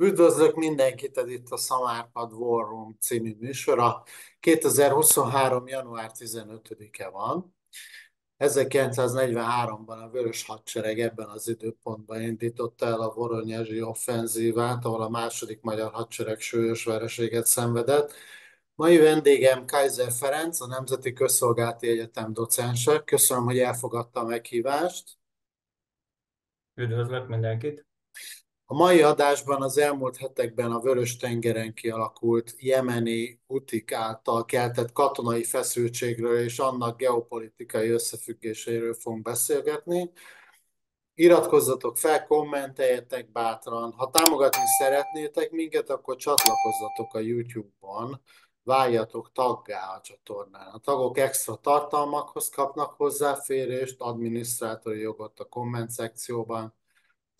Üdvözlök mindenkit, ez itt a Szamárpad War Room című műsora. 2023. január 15-e van. 1943-ban a Vörös Hadsereg ebben az időpontban indította el a Voronyezsi offenzívát, ahol a második magyar hadsereg súlyos vereséget szenvedett. Mai vendégem Kaiser Ferenc, a Nemzeti Közszolgálati Egyetem docense. Köszönöm, hogy elfogadta a meghívást. Üdvözlök mindenkit! A mai adásban az elmúlt hetekben a Vörös-tengeren kialakult jemeni utik által keltett katonai feszültségről és annak geopolitikai összefüggéséről fogunk beszélgetni. Iratkozzatok fel, kommenteljetek bátran. Ha támogatni szeretnétek minket, akkor csatlakozzatok a YouTube-on, váljatok taggá a csatornán. A tagok extra tartalmakhoz kapnak hozzáférést, adminisztrátori jogot a komment szekcióban,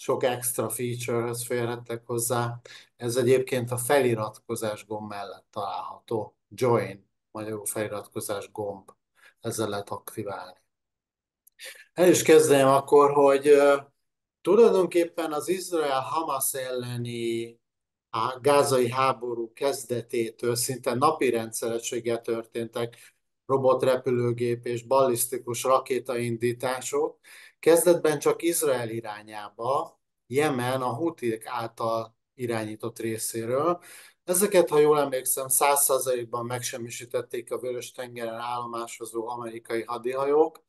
sok extra featurehez férhettek hozzá. Ez egyébként a feliratkozás gomb mellett található. Join, magyarul feliratkozás gomb. Ezzel lehet aktiválni. El is kezdeném akkor, hogy tulajdonképpen az Izrael-Hamas elleni a gázai háború kezdetétől szinte napi rendszerességgel történtek robotrepülőgép és ballisztikus rakétaindítások, Kezdetben csak Izrael irányába, Jemen a Hutik által irányított részéről. Ezeket, ha jól emlékszem, 100%-ban megsemmisítették a Vörös-tengeren állomásozó amerikai hadihajók.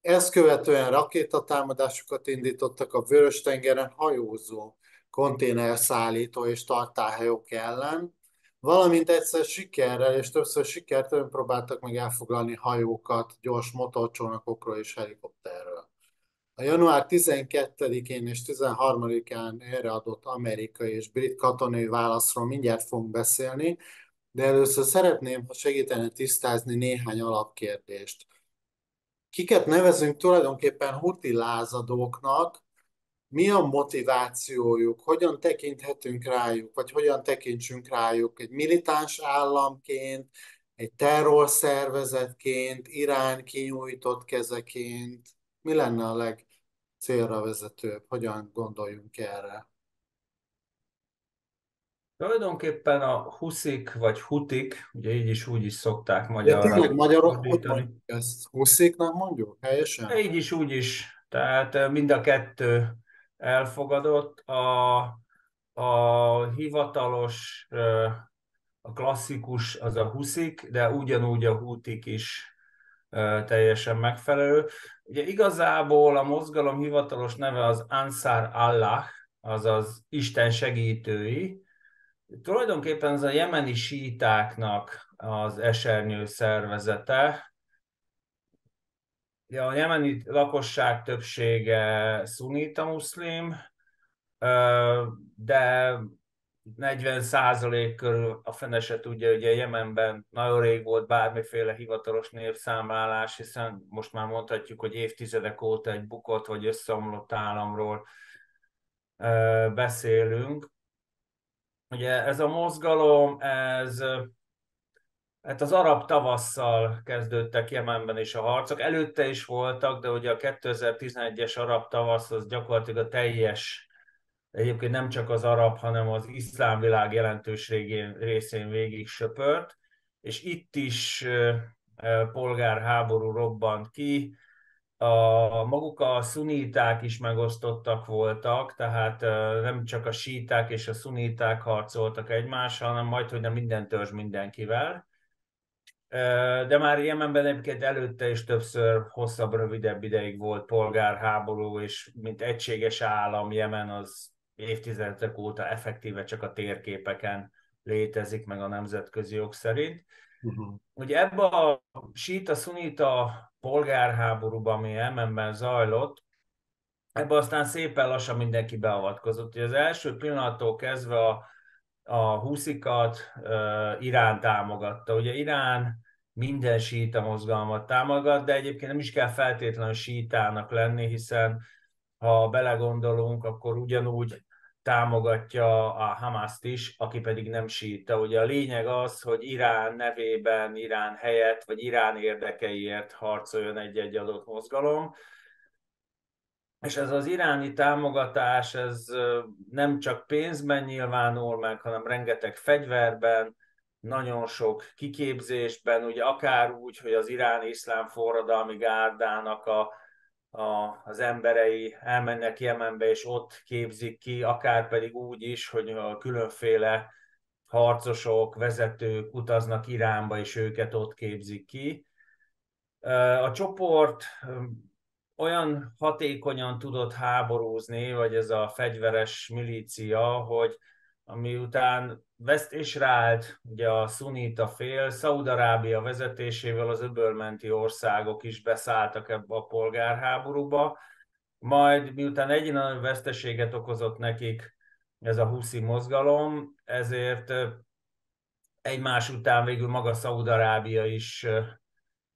Ezt követően rakétatámadásokat indítottak a Vörös-tengeren hajózó, konténerszállító és tartályhajók ellen, valamint egyszer sikerrel és többször sikertelen próbáltak meg elfoglalni hajókat gyors motorcsónakokról és helikopterről. A január 12-én és 13-án erre adott amerikai és brit katonai válaszról mindjárt fogunk beszélni, de először szeretném, ha segítene tisztázni néhány alapkérdést. Kiket nevezünk tulajdonképpen huti lázadóknak, mi a motivációjuk, hogyan tekinthetünk rájuk, vagy hogyan tekintsünk rájuk? Egy militáns államként, egy terrorszervezetként, Irán kinyújtott kezeként, mi lenne a legcélra vezetőbb? Hogyan gondoljunk erre? Tulajdonképpen a huszik vagy hutik, ugye így is úgy is szokták magyarra. De tényleg magyarok hogy ezt husziknak mondjuk helyesen? Így is úgy is. Tehát mind a kettő elfogadott. A, a hivatalos, a klasszikus az a huszik, de ugyanúgy a hutik is teljesen megfelelő. Ugye igazából a mozgalom hivatalos neve az Ansar Allah, azaz Isten segítői. Tulajdonképpen ez a jemeni sítáknak az esernyő szervezete. Ja, a jemeni lakosság többsége szunita muszlim, de 40 százalék körül a fene se tudja, ugye Jemenben nagyon rég volt bármiféle hivatalos népszámlálás, hiszen most már mondhatjuk, hogy évtizedek óta egy bukott vagy összeomlott államról beszélünk. Ugye ez a mozgalom, ez Hát az arab tavasszal kezdődtek Jemenben is a harcok. Előtte is voltak, de ugye a 2011-es arab tavasz az gyakorlatilag a teljes egyébként nem csak az arab, hanem az iszlám világ jelentős részén végig söpört, és itt is polgárháború robbant ki, a, maguk a szuniták is megosztottak voltak, tehát nem csak a síták és a szuniták harcoltak egymással, hanem majd, hogy nem minden törzs mindenkivel. De már Jemenben egyébként előtte is többször hosszabb, rövidebb ideig volt polgárháború, és mint egységes állam Jemen az évtizedek óta effektíve csak a térképeken létezik meg a nemzetközi jog szerint. Uh-huh. Ugye ebbe a síta-szunita polgárháborúban, ami Jemenben zajlott, ebbe aztán szépen lassan mindenki beavatkozott. Ugye az első pillanattól kezdve a, a huszikat uh, Irán támogatta. Ugye Irán minden síta mozgalmat támogat, de egyébként nem is kell feltétlenül sítának lenni, hiszen ha belegondolunk, akkor ugyanúgy támogatja a Hamaszt is, aki pedig nem síta. Ugye a lényeg az, hogy Irán nevében, Irán helyett, vagy Irán érdekeiért harcoljon egy-egy adott mozgalom. és ez az iráni támogatás, ez nem csak pénzben nyilvánul meg, hanem rengeteg fegyverben, nagyon sok kiképzésben, ugye akár úgy, hogy az iráni iszlám forradalmi gárdának a, a, az emberei elmennek Jemenbe, és ott képzik ki, akár pedig úgy is, hogy a különféle harcosok, vezetők utaznak Iránba, és őket ott képzik ki. A csoport olyan hatékonyan tudott háborúzni, vagy ez a fegyveres milícia, hogy után vesztésre állt ugye a szunita fél, Szaudarábia vezetésével az öbölmenti országok is beszálltak ebbe a polgárháborúba, majd miután egyre veszteséget okozott nekik ez a huszi mozgalom, ezért egymás után végül maga Szaudarábia is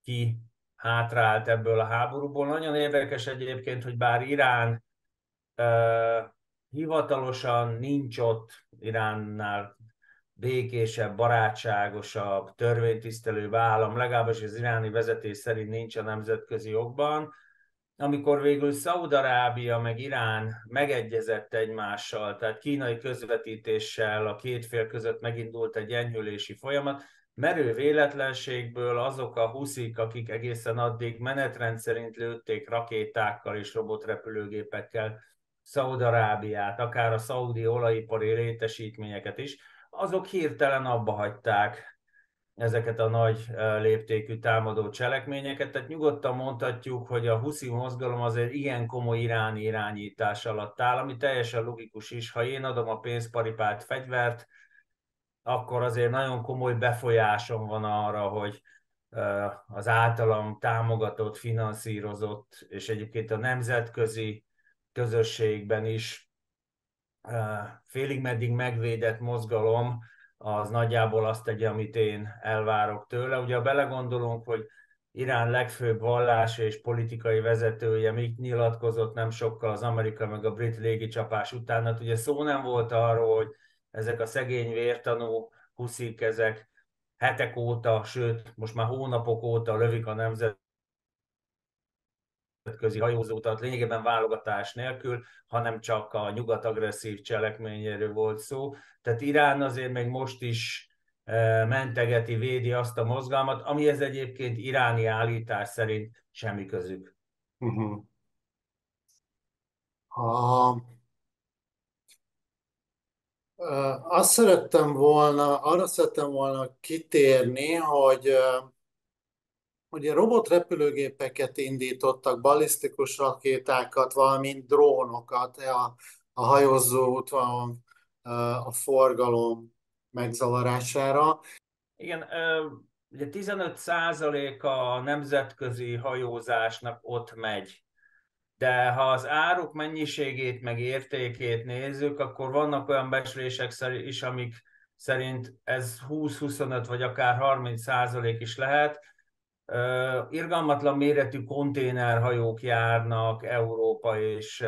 ki hátrált ebből a háborúból. Nagyon érdekes egyébként, hogy bár Irán uh, hivatalosan nincs ott Iránnál békésebb, barátságosabb, törvénytisztelő állam, legalábbis az iráni vezetés szerint nincs a nemzetközi jogban, amikor végül Szaudarábia meg Irán megegyezett egymással, tehát kínai közvetítéssel a két fél között megindult egy enyhülési folyamat, merő véletlenségből azok a huszik, akik egészen addig menetrend szerint lőtték rakétákkal és robotrepülőgépekkel Szaudarábiát, akár a szaudi olajipari létesítményeket is, azok hirtelen abba hagyták ezeket a nagy léptékű támadó cselekményeket. Tehát nyugodtan mondhatjuk, hogy a huszi mozgalom azért ilyen komoly iráni irányítás alatt áll, ami teljesen logikus is. Ha én adom a pénzparipát, fegyvert, akkor azért nagyon komoly befolyásom van arra, hogy az általam támogatott, finanszírozott, és egyébként a nemzetközi közösségben is félig meddig megvédett mozgalom, az nagyjából azt tegye, amit én elvárok tőle. Ugye ha belegondolunk, hogy Irán legfőbb vallási és politikai vezetője mit nyilatkozott nem sokkal az Amerika meg a brit légicsapás után, hát ugye szó nem volt arról, hogy ezek a szegény vértanú huszik, ezek hetek óta, sőt, most már hónapok óta lövik a nemzet nemzetközi hajózótat lényegében válogatás nélkül, hanem csak a nyugat agresszív cselekményéről volt szó. Tehát Irán azért még most is e, mentegeti, védi azt a mozgalmat, amihez egyébként iráni állítás szerint semmi közük. Uh-huh. A... Azt szerettem volna, arra szerettem volna kitérni, hogy ugye robotrepülőgépeket indítottak, balisztikus rakétákat, valamint drónokat a, a hajózó útvonalon a forgalom megzavarására. Igen, ugye 15% a nemzetközi hajózásnak ott megy. De ha az áruk mennyiségét meg értékét nézzük, akkor vannak olyan becslések is, amik szerint ez 20-25 vagy akár 30 százalék is lehet irgalmatlan méretű konténerhajók járnak Európa és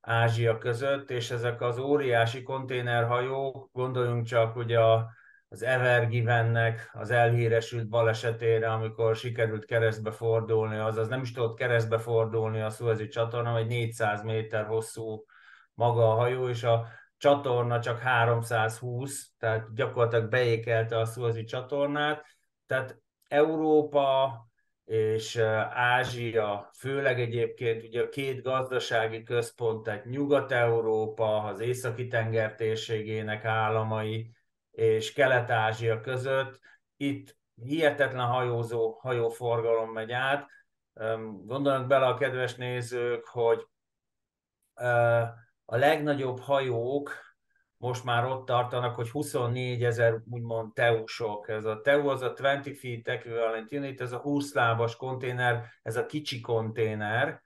Ázsia között, és ezek az óriási konténerhajók, gondoljunk csak ugye az Ever Givennek az elhíresült balesetére, amikor sikerült keresztbe fordulni, azaz nem is tudott keresztbe fordulni a Suezi csatorna, vagy 400 méter hosszú maga a hajó, és a csatorna csak 320, tehát gyakorlatilag beékelte a Suezi csatornát, tehát Európa és Ázsia, főleg egyébként ugye a két gazdasági központ, tehát Nyugat-Európa, az északi tenger térségének államai és Kelet-Ázsia között, itt hihetetlen hajózó, hajóforgalom megy át. Gondolnak bele a kedves nézők, hogy a legnagyobb hajók most már ott tartanak, hogy 24 ezer úgymond teusok. Ez a TEU az a 20 feet equivalent unit, ez a 20 lábas konténer, ez a kicsi konténer,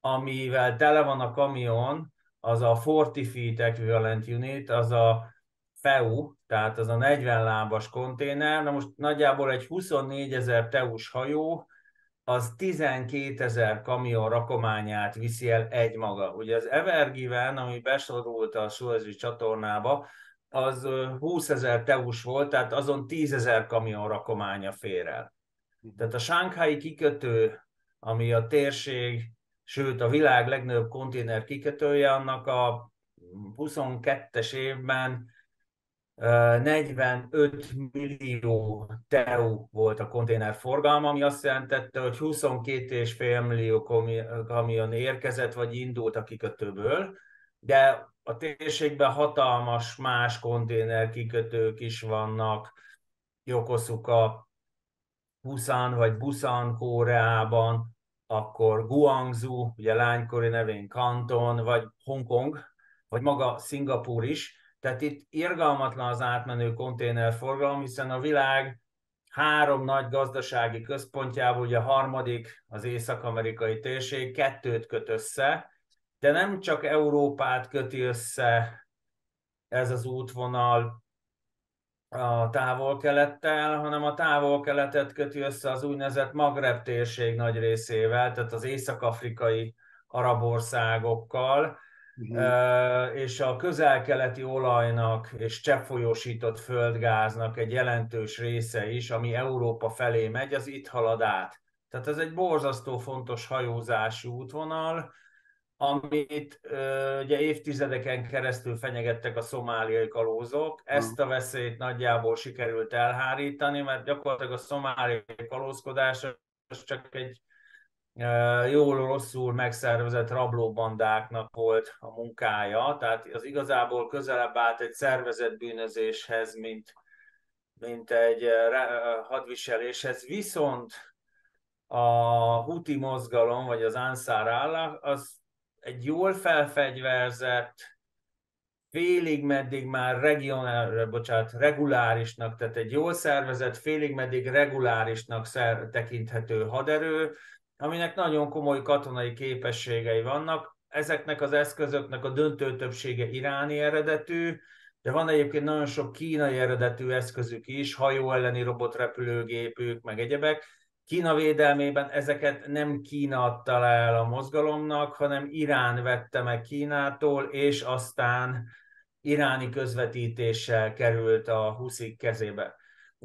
amivel tele van a kamion, az a 40 feet equivalent unit, az a FEU, tehát az a 40 lábas konténer. Na most nagyjából egy 24 ezer teus hajó, az 12 ezer kamion rakományát viszi el egymaga. Ugye az Evergiven, ami besorult a Suezi csatornába, az 20 ezer teus volt, tehát azon 10 ezer kamion rakománya fér el. Tehát a Sánkhái kikötő, ami a térség sőt a világ legnagyobb konténer kikötője, annak a 22-es évben 45 millió TEU volt a konténer forgalma, ami azt jelentette, hogy 22,5 millió kamion érkezett vagy indult a kikötőből, de a térségben hatalmas más konténer kikötők is vannak, Yokosuka, Busan vagy Busan Koreában, akkor Guangzhou, ugye lánykori nevén Kanton, vagy Hongkong, vagy maga Szingapúr is, tehát itt irgalmatlan az átmenő konténerforgalom, hiszen a világ három nagy gazdasági központjából, ugye a harmadik az észak-amerikai térség, kettőt köt össze, de nem csak Európát köti össze ez az útvonal a távol-kelettel, hanem a távol-keletet köti össze az úgynevezett Magreb térség nagy részével, tehát az észak-afrikai arab országokkal, uh-huh. és a közel-keleti olajnak és cseppfolyósított földgáznak egy jelentős része is, ami Európa felé megy, az itt halad át. Tehát ez egy borzasztó fontos hajózási útvonal, amit ugye évtizedeken keresztül fenyegettek a szomáliai kalózok. Ezt a veszélyt nagyjából sikerült elhárítani, mert gyakorlatilag a szomáliai kalózkodás az csak egy jól rosszul megszervezett rablóbandáknak volt a munkája, tehát az igazából közelebb állt egy szervezett bűnözéshez, mint, mint egy hadviseléshez. Viszont a Huti mozgalom, vagy az Ansar Allah, az egy jól felfegyverzett, félig meddig már regionál, bocsánat, regulárisnak, tehát egy jól szervezett, félig meddig regulárisnak szer, tekinthető haderő, aminek nagyon komoly katonai képességei vannak. Ezeknek az eszközöknek a döntő többsége iráni eredetű, de van egyébként nagyon sok kínai eredetű eszközük is, hajó elleni robotrepülőgépük, meg egyebek. Kína védelmében ezeket nem Kína adta el a mozgalomnak, hanem Irán vette meg Kínától, és aztán iráni közvetítéssel került a huszik kezébe.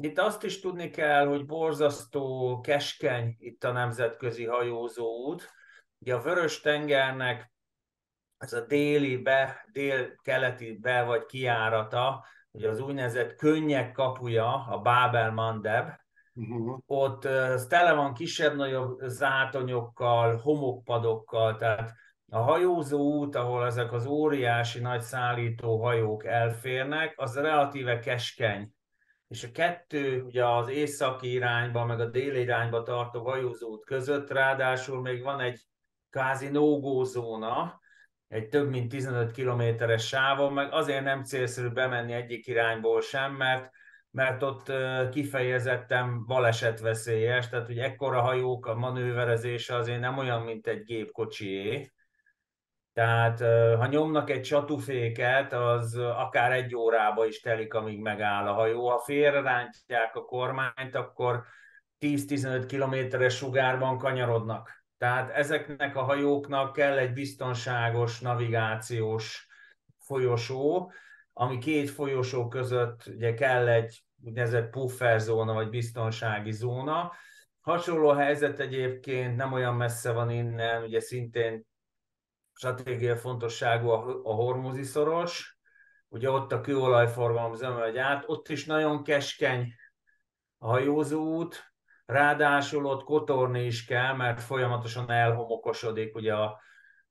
Itt azt is tudni kell, hogy borzasztó keskeny itt a nemzetközi hajózó út. Ugye a Vörös-tengernek ez a déli be, dél-keleti be vagy kiárata, ugye az úgynevezett könnyek kapuja, a Bábel Mandeb, uh-huh. ott uh, tele van kisebb-nagyobb zátonyokkal, homokpadokkal, tehát a hajózó út, ahol ezek az óriási nagy szállító hajók elférnek, az relatíve keskeny és a kettő ugye az északi irányba, meg a déli irányba tartó hajózót között, ráadásul még van egy kázi no zóna, egy több mint 15 kilométeres sávon, meg azért nem célszerű bemenni egyik irányból sem, mert, mert ott kifejezetten balesetveszélyes, tehát hogy ekkora hajók a manőverezése azért nem olyan, mint egy gépkocsié, tehát ha nyomnak egy csatuféket, az akár egy órába is telik, amíg megáll a hajó. Ha félrerántják a kormányt, akkor 10-15 kilométeres sugárban kanyarodnak. Tehát ezeknek a hajóknak kell egy biztonságos navigációs folyosó, ami két folyosó között ugye kell egy úgynevezett pufferzóna vagy biztonsági zóna. Hasonló helyzet egyébként nem olyan messze van innen, ugye szintén stratégiai fontosságú a hormúzi szoros, ugye ott a kőolajforgalom zömegy át, ott is nagyon keskeny a hajózó út, ráadásul ott kotorni is kell, mert folyamatosan elhomokosodik ugye a,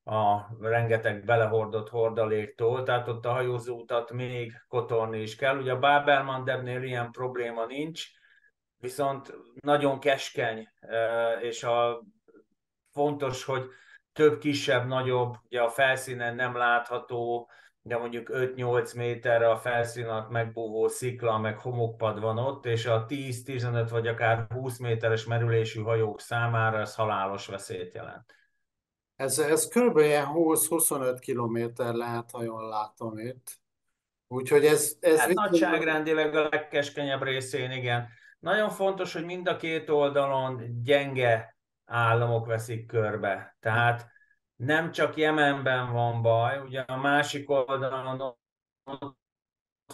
a rengeteg belehordott hordaléktól, tehát ott a hajózó utat még kotorni is kell. Ugye a Babelmandebnél ilyen probléma nincs, viszont nagyon keskeny, eh, és a fontos, hogy több kisebb, nagyobb, ugye a felszínen nem látható, de mondjuk 5-8 méterre a felszín alatt megbúvó szikla, meg homokpad van ott, és a 10-15 vagy akár 20 méteres merülésű hajók számára ez halálos veszélyt jelent. Ez, ez kb. 20-25 kilométer lehet, ha jól látom itt. Úgyhogy ez... ez hát nagyságrendileg a legkeskenyebb részén, igen. Nagyon fontos, hogy mind a két oldalon gyenge államok veszik körbe. Tehát nem csak Jemenben van baj, ugye a másik oldalon ott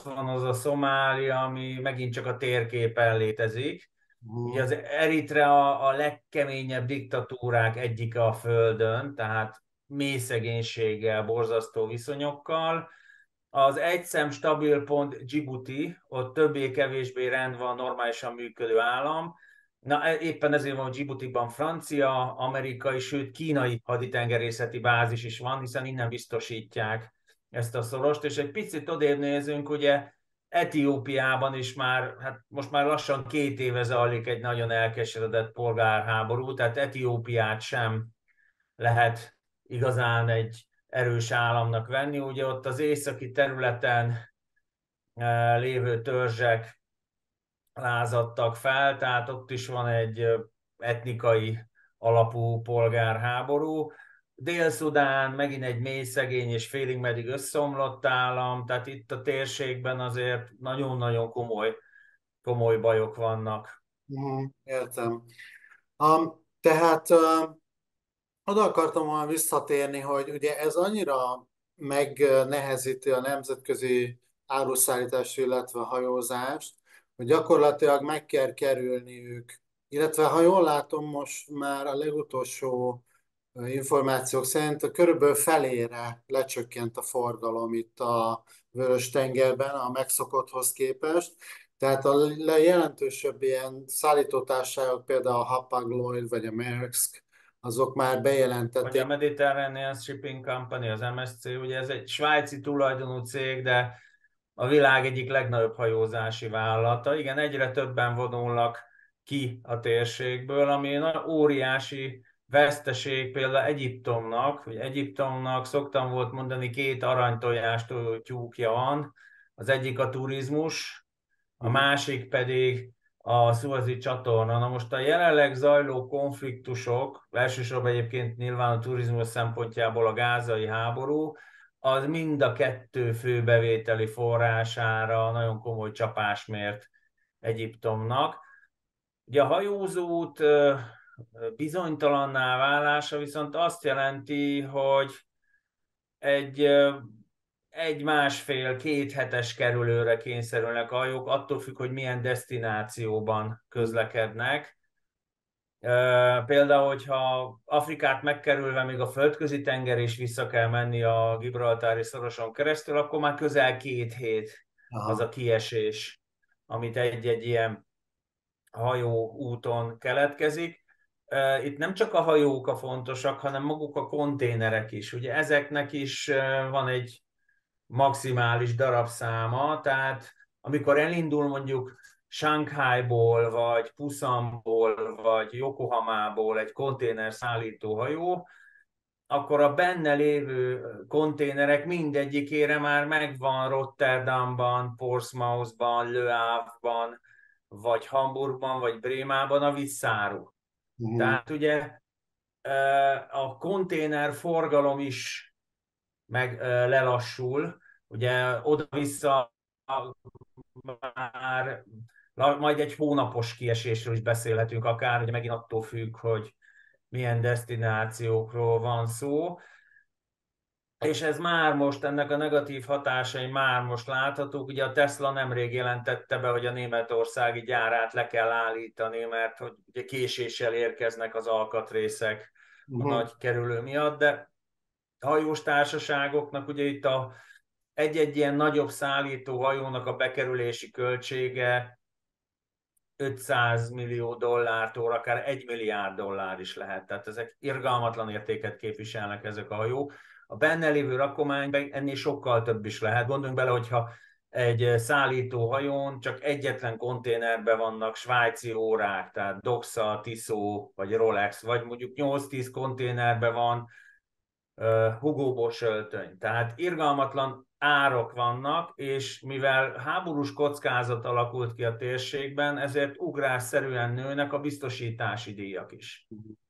van az a Szomália, ami megint csak a térképen létezik, Ugye uh-huh. az Eritrea a legkeményebb diktatúrák egyike a Földön, tehát mély szegénységgel, borzasztó viszonyokkal. Az egyszem stabil pont Djibouti, ott többé-kevésbé rend van, normálisan működő állam. Na, e, éppen ezért van Djibouti-ban francia, amerikai, sőt kínai haditengerészeti bázis is van, hiszen innen biztosítják ezt a szorost, és egy picit odébb nézünk, ugye Etiópiában is már, hát most már lassan két éve zajlik egy nagyon elkeseredett polgárháború, tehát Etiópiát sem lehet igazán egy erős államnak venni. Ugye ott az északi területen eh, lévő törzsek lázadtak fel, tehát ott is van egy etnikai alapú polgárháború. Dél-Szudán megint egy mély szegény és félig meddig összeomlott állam, tehát itt a térségben azért nagyon-nagyon komoly, komoly bajok vannak. Uh-huh. Értem. Um, tehát uh, oda akartam volna visszatérni, hogy ugye ez annyira megnehezíti a nemzetközi áruszállítást, illetve hajózást, hogy gyakorlatilag meg kell kerülniük, illetve ha jól látom, most már a legutolsó információk szerint a körülbelül felére lecsökkent a forgalom itt a Vörös-tengerben a megszokotthoz képest. Tehát a jelentősebb ilyen szállítótársaságok, például a Hapag-Lloyd vagy a Maersk, azok már Vagy a bejelentették. Mediterranean Shipping Company, az MSC, ugye ez egy svájci tulajdonú cég, de a világ egyik legnagyobb hajózási vállalata. Igen, egyre többen vonulnak ki a térségből, ami óriási veszteség például Egyiptomnak, hogy Egyiptomnak szoktam volt mondani, két aranytojást tyúkja van, az egyik a turizmus, a Mhm, másik pedig a szuazi csatorna. Na most a jelenleg zajló konfliktusok, elsősorban egyébként nyilván a turizmus szempontjából a gázai háború, az mind a kettő fő bevételi forrására nagyon komoly csapás mért Egyiptomnak. Ugye a hajózót bizonytalanná válása viszont azt jelenti, hogy egy egy másfél, két hetes kerülőre kényszerülnek a hajók, attól függ, hogy milyen destinációban közlekednek. Például, hogyha Afrikát megkerülve még a földközi tenger is vissza kell menni a Gibraltári szoroson keresztül, akkor már közel két hét az Aha. a kiesés, amit egy-egy ilyen hajó úton keletkezik. Itt nem csak a hajók a fontosak, hanem maguk a konténerek is. Ugye ezeknek is van egy maximális darabszáma, tehát amikor elindul mondjuk Shanghaiból, vagy Pusanból, vagy Yokohamából egy konténer szállító hajó, akkor a benne lévő konténerek mindegyikére már megvan Rotterdamban, Portsmouthban, Le Havre-ban, vagy Hamburgban, vagy Brémában a visszáru. Mhm, Tehát ugye a konténer forgalom is meg lelassul, ugye oda-vissza már majd egy hónapos kiesésről is beszélhetünk akár, ugye megint attól függ, hogy milyen destinációkról van szó, és ez már most, ennek a negatív hatásai már most láthatók. Ugye a Tesla nemrég jelentette be, hogy a németországi gyárát le kell állítani, mert hogy ugye késéssel érkeznek az alkatrészek a mhm, nagy kerülő miatt, de hajós társaságoknak ugye itt a egy-egy ilyen nagyobb szállító hajónak a bekerülési költsége 500 millió dollártól akár 1 milliárd dollár is lehet. Tehát ezek irgalmatlan értéket képviselnek ezek a hajók. A benne lévő rakományban ennél sokkal több is lehet. Gondoljunk bele, hogyha egy szállító hajón csak egyetlen konténerben vannak svájci órák, tehát Doxa, Tissot vagy Rolex, vagy mondjuk 8-10 konténerben van Hugo Boss öltöny. Tehát irgalmatlan árok vannak, és mivel háborús kockázat alakult ki a térségben, ezért ugrásszerűen nőnek a biztosítási díjak is.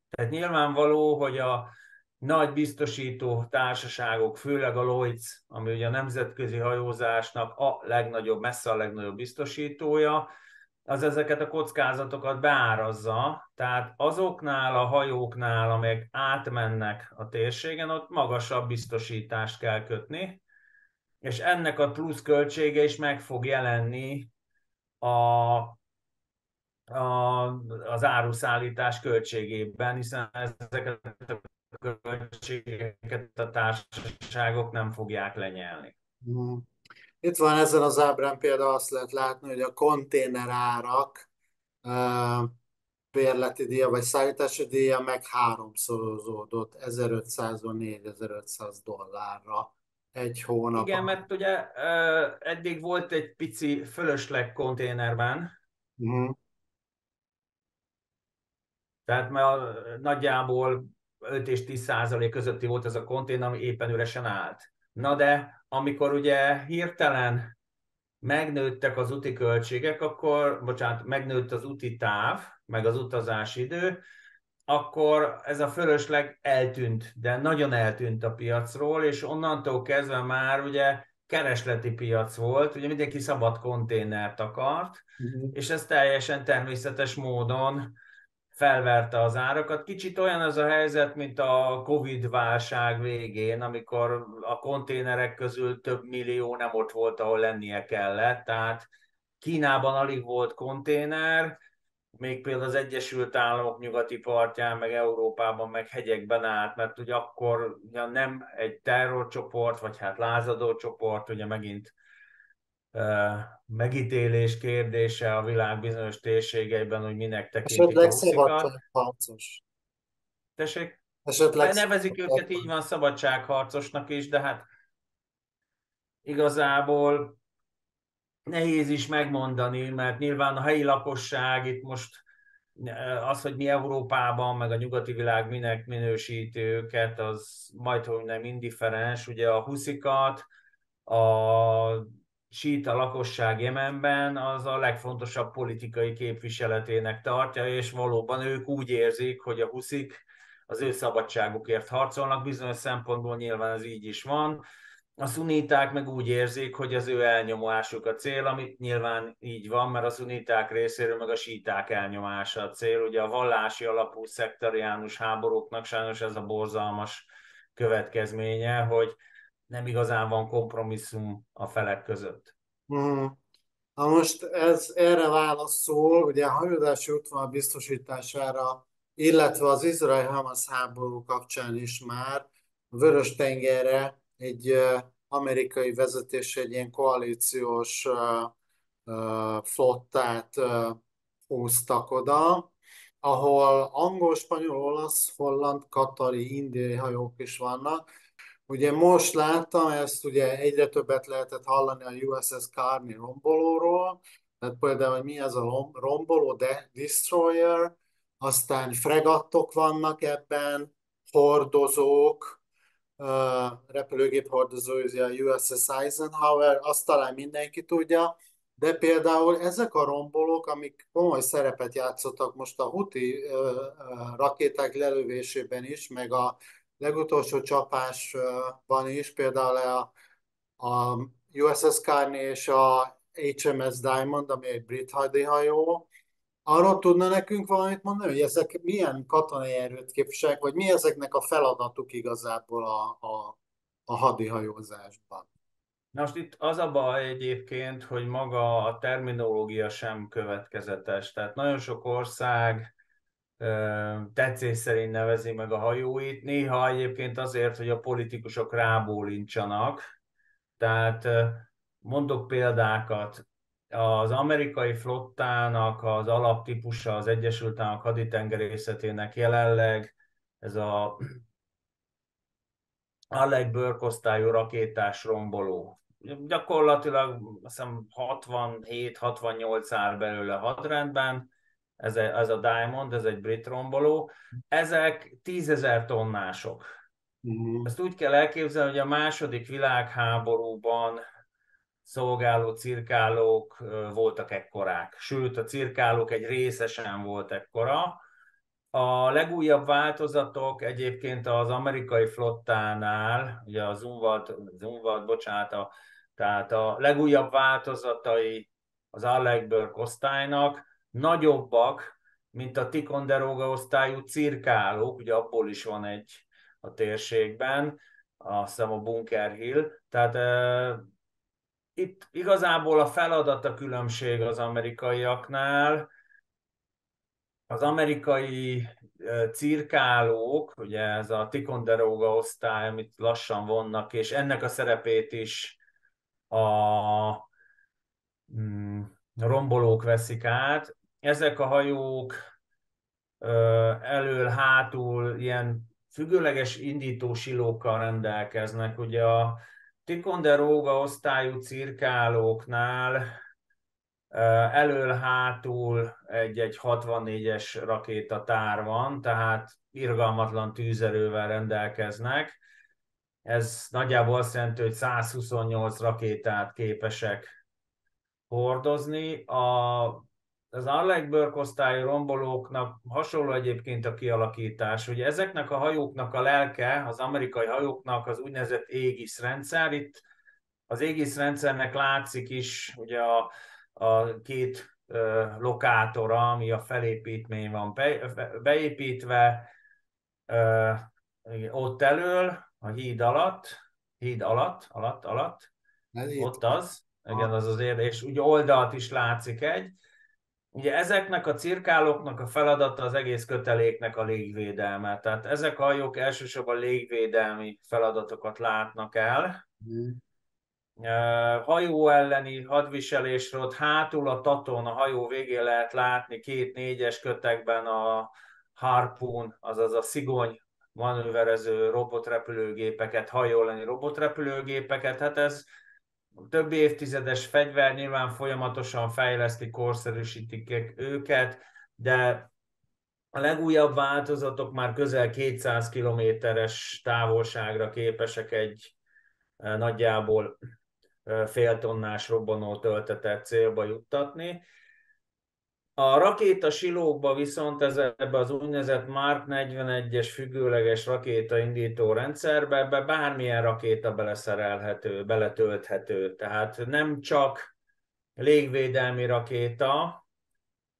Tehát nyilvánvaló, hogy a nagy biztosító társaságok, főleg a Lloyds, ami ugye a nemzetközi hajózásnak a legnagyobb, messze a legnagyobb biztosítója, az ezeket a kockázatokat beárazza, tehát azoknál a hajóknál, amelyek átmennek a térségen, ott magasabb biztosítást kell kötni, és ennek a plusz költsége is meg fog jelenni a a, az áruszállítás költségében, hiszen ezeket a költségeket a társaságok nem fogják lenyelni. Mhm. Itt van ezen az ábrán például azt lehet látni, hogy a konténerárak bérleti díja vagy szállítási díja meg háromszorozódott 1500 4500 dollárra egy hónap. Igen, mert ugye eddig volt egy pici fölösleg konténerben, uh-huh. tehát mert nagyjából 5 és 10 százalék közötti volt ez a konténer, ami éppen üresen állt. Na de amikor ugye hirtelen megnőttek az úti költségek, akkor, bocsánat, megnőtt az úti táv, meg az utazási idő, akkor ez a fölösleg eltűnt, de nagyon eltűnt a piacról, és onnantól kezdve már ugye keresleti piac volt, ugye mindenki szabad konténert akart, uh-huh. és ez teljesen természetes módon felverte az árakat. Kicsit olyan az a helyzet, mint a Covid válság végén, amikor a konténerek közül több millió nem ott volt, ahol lennie kellett. Tehát Kínában alig volt konténer, még például az Egyesült Államok nyugati partján, meg Európában, meg hegyekben állt, mert ugye akkor ugye nem egy terrorcsoport, vagy hát lázadó csoport, ugye megint megítélés kérdése a világ bizonyos térségeiben, hogy minek tekintik Esetleg a szabadságharcos. Tessék? Esetleg nevezik őket így van szabadságharcosnak is, de hát igazából nehéz is megmondani, mert nyilván a helyi lakosság itt most az, hogy mi Európában, meg a nyugati világ minek minősíti őket, az majd, hogy nem indiferens. Ugye a huszikat, a síta lakosság Jemenben az a legfontosabb politikai képviseletének tartja, és valóban ők úgy érzik, hogy a huszik az ő szabadságukért harcolnak, bizonyos szempontból nyilván ez így is van. A szuniták meg úgy érzik, hogy az ő elnyomásuk a cél, amit nyilván így van, mert a szuniták részéről meg a síták elnyomása a cél. Ugye a vallási alapú szektariánus háborúknak sajnos ez a borzalmas következménye, hogy nem igazán van kompromisszum a felek között. Hmm. Na most ez erre válaszol, ugye a hajózási útvonal biztosítására, illetve az Izrael-Hamas háború kapcsán is már a Vörös tengerre egy amerikai vezetés egy ilyen koalíciós flottát húztak oda, ahol angol, spanyol, olasz, holland, katari, indiai hajók is vannak, Ugye most láttam, ezt ugye egyre többet lehetett hallani a USS Carney rombolóról, tehát például, hogy mi ez a romboló, de destroyer, aztán fregattok vannak ebben, hordozók, repülőgép hordozó, a USS Eisenhower, azt talán mindenki tudja, de például ezek a rombolók, amik komoly szerepet játszottak most a Huti rakéták lelövésében is, meg a legutolsó csapásban is, például a, a USS Carney és a HMS Diamond, ami egy brit hadihajó, arról tudna nekünk valamit mondani, hogy ezek milyen katonai erőt képviselnek, vagy mi ezeknek a feladatuk igazából a, a, a hadihajózásban? Na most itt az a baj egyébként, hogy maga a terminológia sem következetes. Tehát nagyon sok ország tetszés szerint nevezi meg a hajóit, néha egyébként azért, hogy a politikusok rábólincsanak. Tehát mondok példákat, az amerikai flottának az alaptípusa az Egyesült Államok haditengerészetének jelenleg ez a Alec Burke osztályú rakétás romboló. Gyakorlatilag azt hiszem 67-68 áll belőle hadrendben, ez a, ez a Diamond, ez egy brit romboló, ezek tízezer tonnások. Uh-huh. Ezt úgy kell elképzelni, hogy a második világháborúban szolgáló cirkálók voltak ekkorák, sőt a cirkálók egy része sem volt ekkora. A legújabb változatok egyébként az amerikai flottánál, ugye az Zumwalt, Zumwalt bocsánat, a, tehát a legújabb változatai az Alec osztálynak, nagyobbak, mint a Ticonderoga osztályú cirkálók, ugye abból is van egy a térségben, azt hiszem a Bunker Hill, tehát itt igazából a feladat a különbség az amerikaiaknál, az amerikai cirkálók, ugye ez a Ticonderoga osztály, amit lassan vonnak, és ennek a szerepét is a mm, rombolók veszik át. Ezek a hajók elől, hátul ilyen függőleges indítósilókkal rendelkeznek. Ugye a Ticonderoga osztályú cirkálóknál elől-hátul egy-egy 64-es rakétatár van, tehát irgalmatlan tűzerővel rendelkeznek. Ez nagyjából azt jelenti, hogy 128 rakétát képesek hordozni. A, az Arleigh osztályú rombolóknak hasonló egyébként a kialakítás. Ugye ezeknek a hajóknak a lelke, az amerikai hajóknak az úgynevezett égisz rendszer. Itt az égisz rendszernek látszik is, ugye a, a két lokátora, ami a felépítmény van beépítve, ott elől, a híd alatt, híd alatt, alatt, alatt, ott az, igen, az az érde, és ugye oldalt is látszik egy. Ugye ezeknek a cirkálóknak a feladata az egész köteléknek a légvédelme. Tehát ezek a hajók elsősorban légvédelmi feladatokat látnak el. Mm hajó elleni hadviselésről, ott hátul a taton, a hajó végén lehet látni két négyes kötekben a Harpoon, azaz a szigony manőverező robotrepülőgépeket, hajó elleni robotrepülőgépeket. Hát ez több évtizedes fegyver, nyilván folyamatosan fejlesztik, korszerűsítik őket, de a legújabb változatok már közel 200 kilométeres távolságra képesek egy nagyjából féltonnás robbanó töltetet célba juttatni. A rakéta silókba viszont ez ebbe az úgynevezett Mark 41-es függőleges rakétaindító rendszerbe ebbe bármilyen rakéta beleszerelhető, beletölthető. Tehát nem csak légvédelmi rakéta,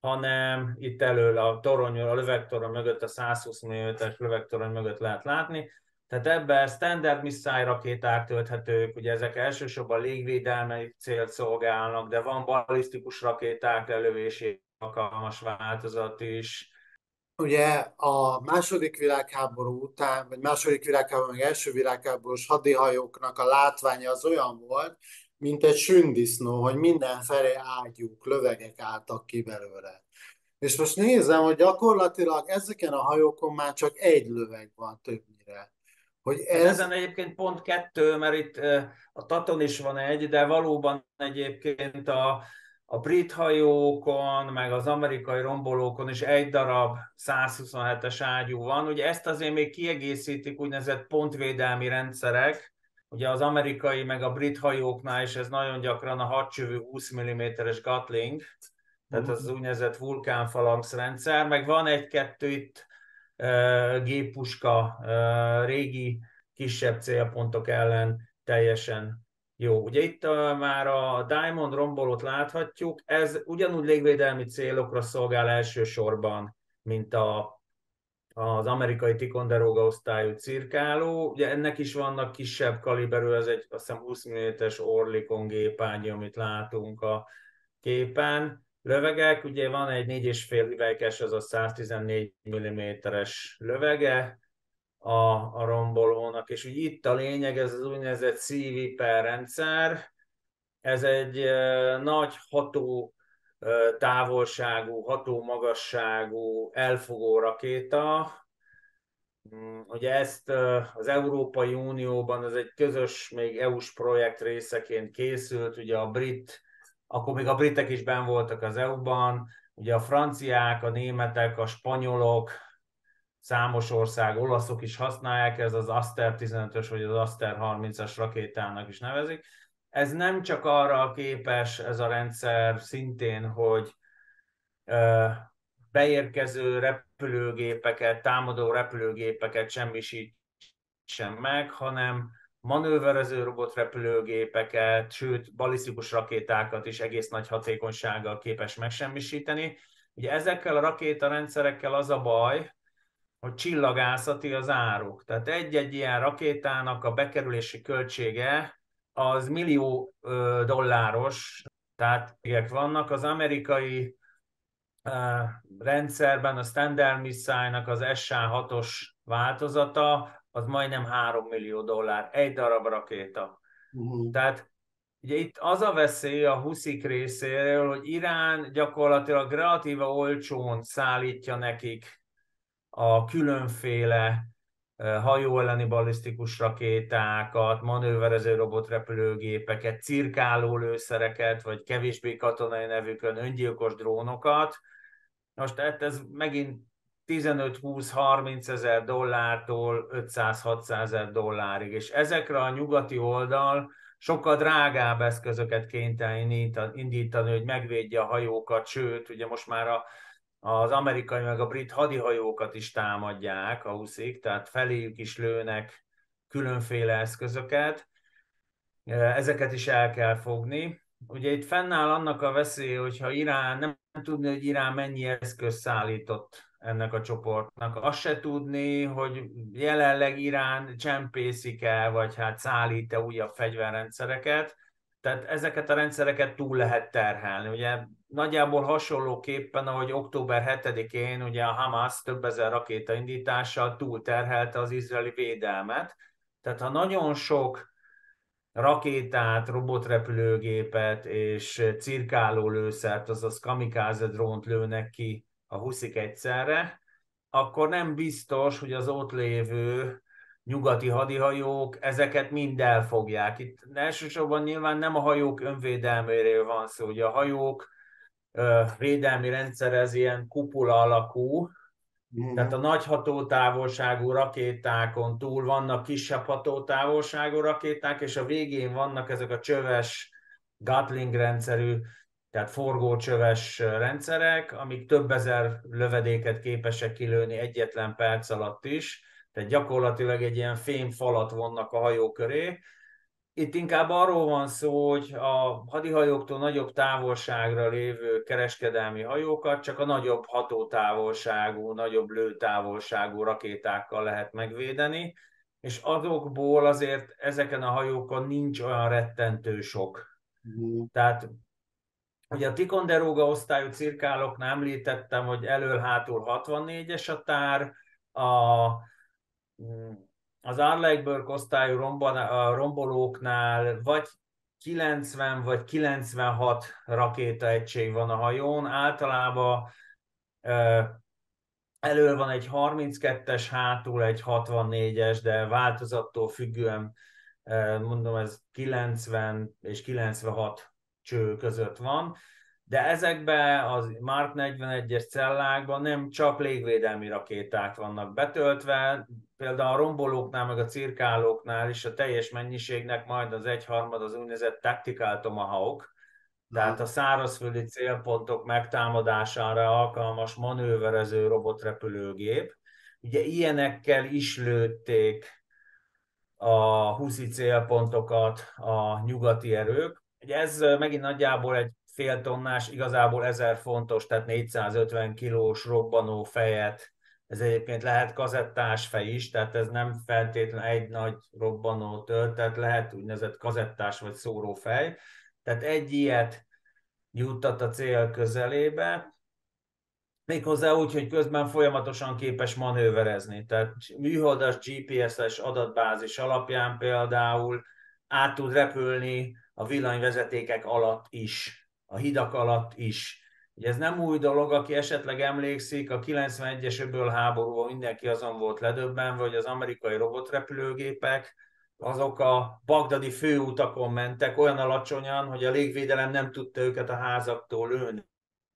hanem itt elől a torony, a lövegtorony mögött, a 120 mm-es lövegtorony mögött lehet látni, tehát ebben standard missile rakéták tölthetők, ugye ezek elsősorban légvédelmi célt szolgálnak, de van balisztikus rakéták lelövésé alkalmas változat is. Ugye a második világháború után, vagy második világháború, meg első világháborús hadihajóknak a látványa az olyan volt, mint egy sündisznó, hogy mindenfelé ágyúk, lövegek álltak ki belőle. És most nézem, hogy gyakorlatilag ezeken a hajókon már csak egy löveg van többnyire. Hogy ez... Ezen egyébként pont kettő, mert itt a Taton is van egy, de valóban egyébként a, a brit hajókon, meg az amerikai rombolókon is egy darab 127-es ágyú van. Ugye ezt azért még kiegészítik úgynevezett pontvédelmi rendszerek, ugye az amerikai meg a brit hajóknál is ez nagyon gyakran a hadcsövű 20 mm-es Gatling, tehát az úgynevezett vulkánfalanx rendszer, meg van egy-kettő itt géppuska régi kisebb célpontok ellen teljesen jó. Ugye itt már a Diamond rombolót láthatjuk, ez ugyanúgy légvédelmi célokra szolgál elsősorban, mint a, az amerikai Ticonderoga osztályú cirkáló. Ugye ennek is vannak kisebb kaliberű, ez egy azt hiszem 20 mm-es Orlikon gépágy, amit látunk a képen lövegek, ugye van egy 4,5 üveges, az a 114 mm-es lövege a, a rombolónak, és úgy itt a lényeg, ez az úgynevezett C-Viper rendszer, ez egy nagy ható távolságú, ható magasságú elfogó rakéta, um, Ugye ezt az Európai Unióban, ez egy közös, még EU-s projekt részeként készült, ugye a brit akkor még a britek is ben voltak az EU-ban, ugye a franciák, a németek, a spanyolok, számos ország, olaszok is használják, ez az Aster 15-ös vagy az Aster 30-as rakétának is nevezik. Ez nem csak arra képes ez a rendszer szintén, hogy beérkező repülőgépeket, támadó repülőgépeket semmisítsen meg, hanem manőverező robotrepülőgépeket, sőt, balisztikus rakétákat is egész nagy hatékonysággal képes megsemmisíteni. Ugye ezekkel a rakétarendszerekkel az a baj, hogy csillagászati az áruk. Tehát egy-egy ilyen rakétának a bekerülési költsége az millió dolláros, tehát vannak. Az amerikai rendszerben a Standard Missile-nak az SA-6-os változata, az majdnem 3 millió dollár, egy darab rakéta. Uh-huh. Tehát ugye itt az a veszély a huszik részéről, hogy Irán gyakorlatilag relatíva olcsón szállítja nekik a különféle hajó elleni balisztikus rakétákat, manőverező robotrepülőgépeket, cirkáló lőszereket, vagy kevésbé katonai nevükön öngyilkos drónokat. Most tehát ez megint 15-20-30 ezer dollártól 500-600 ezer dollárig, és ezekre a nyugati oldal sokkal drágább eszközöket kénytelen indítani, hogy megvédje a hajókat, sőt, ugye most már a az amerikai meg a brit hadihajókat is támadják a huszik, tehát feléjük is lőnek különféle eszközöket. Ezeket is el kell fogni. Ugye itt fennáll annak a veszély, hogyha Irán nem tudni, hogy Irán mennyi eszköz szállított ennek a csoportnak. Azt se tudni, hogy jelenleg Irán csempészik el, vagy hát szállít-e újabb fegyverrendszereket tehát ezeket a rendszereket túl lehet terhelni. Ugye nagyjából hasonlóképpen, ahogy október 7-én ugye a Hamas több ezer rakétaindítással túl terhelte az izraeli védelmet. Tehát ha nagyon sok rakétát, robotrepülőgépet és cirkáló lőszert, azaz kamikáze drónt lőnek ki a huszik egyszerre, akkor nem biztos, hogy az ott lévő nyugati hadihajók, ezeket mind elfogják. Itt elsősorban nyilván nem a hajók önvédelméről van szó, ugye a hajók védelmi rendszer ez ilyen kupula alakú, mm. tehát a nagy hatótávolságú rakétákon túl vannak kisebb hatótávolságú rakéták, és a végén vannak ezek a csöves Gatling rendszerű, tehát forgócsöves rendszerek, amik több ezer lövedéket képesek kilőni egyetlen perc alatt is tehát gyakorlatilag egy ilyen fémfalat vonnak a hajó köré. Itt inkább arról van szó, hogy a hadihajóktól nagyobb távolságra lévő kereskedelmi hajókat csak a nagyobb hatótávolságú, nagyobb lőtávolságú rakétákkal lehet megvédeni, és azokból azért ezeken a hajókon nincs olyan rettentő sok. Mm. Tehát Ugye a Ticonderoga osztályú cirkáloknál említettem, hogy elől-hátul 64-es a tár, a az Arleigh osztályú rombolóknál vagy 90 vagy 96 rakétaegység van a hajón. Általában elől van egy 32-es, hátul egy 64-es, de változattól függően mondom, ez 90 és 96 cső között van de ezekben az Mark 41-es cellákban nem csak légvédelmi rakéták vannak betöltve, például a rombolóknál, meg a cirkálóknál is a teljes mennyiségnek majd az egyharmad az úgynevezett Tactical Tomahawk, tehát a szárazföldi célpontok megtámadására alkalmas manőverező robotrepülőgép. Ugye ilyenekkel is lőtték a huszi célpontokat a nyugati erők. Ugye ez megint nagyjából egy fél tonnás, igazából 1000 fontos, tehát 450 kilós robbanó fejet, ez egyébként lehet kazettás fej is, tehát ez nem feltétlenül egy nagy robbanó töltet, lehet úgynevezett kazettás vagy fej. Tehát egy ilyet juttat a cél közelébe, méghozzá úgy, hogy közben folyamatosan képes manőverezni. Tehát műholdas GPS-es adatbázis alapján például át tud repülni a villanyvezetékek alatt is a hidak alatt is. Ugye ez nem új dolog, aki esetleg emlékszik, a 91-es öböl háborúban mindenki azon volt ledöbbenve, hogy az amerikai robotrepülőgépek azok a bagdadi főutakon mentek olyan alacsonyan, hogy a légvédelem nem tudta őket a házaktól lőni.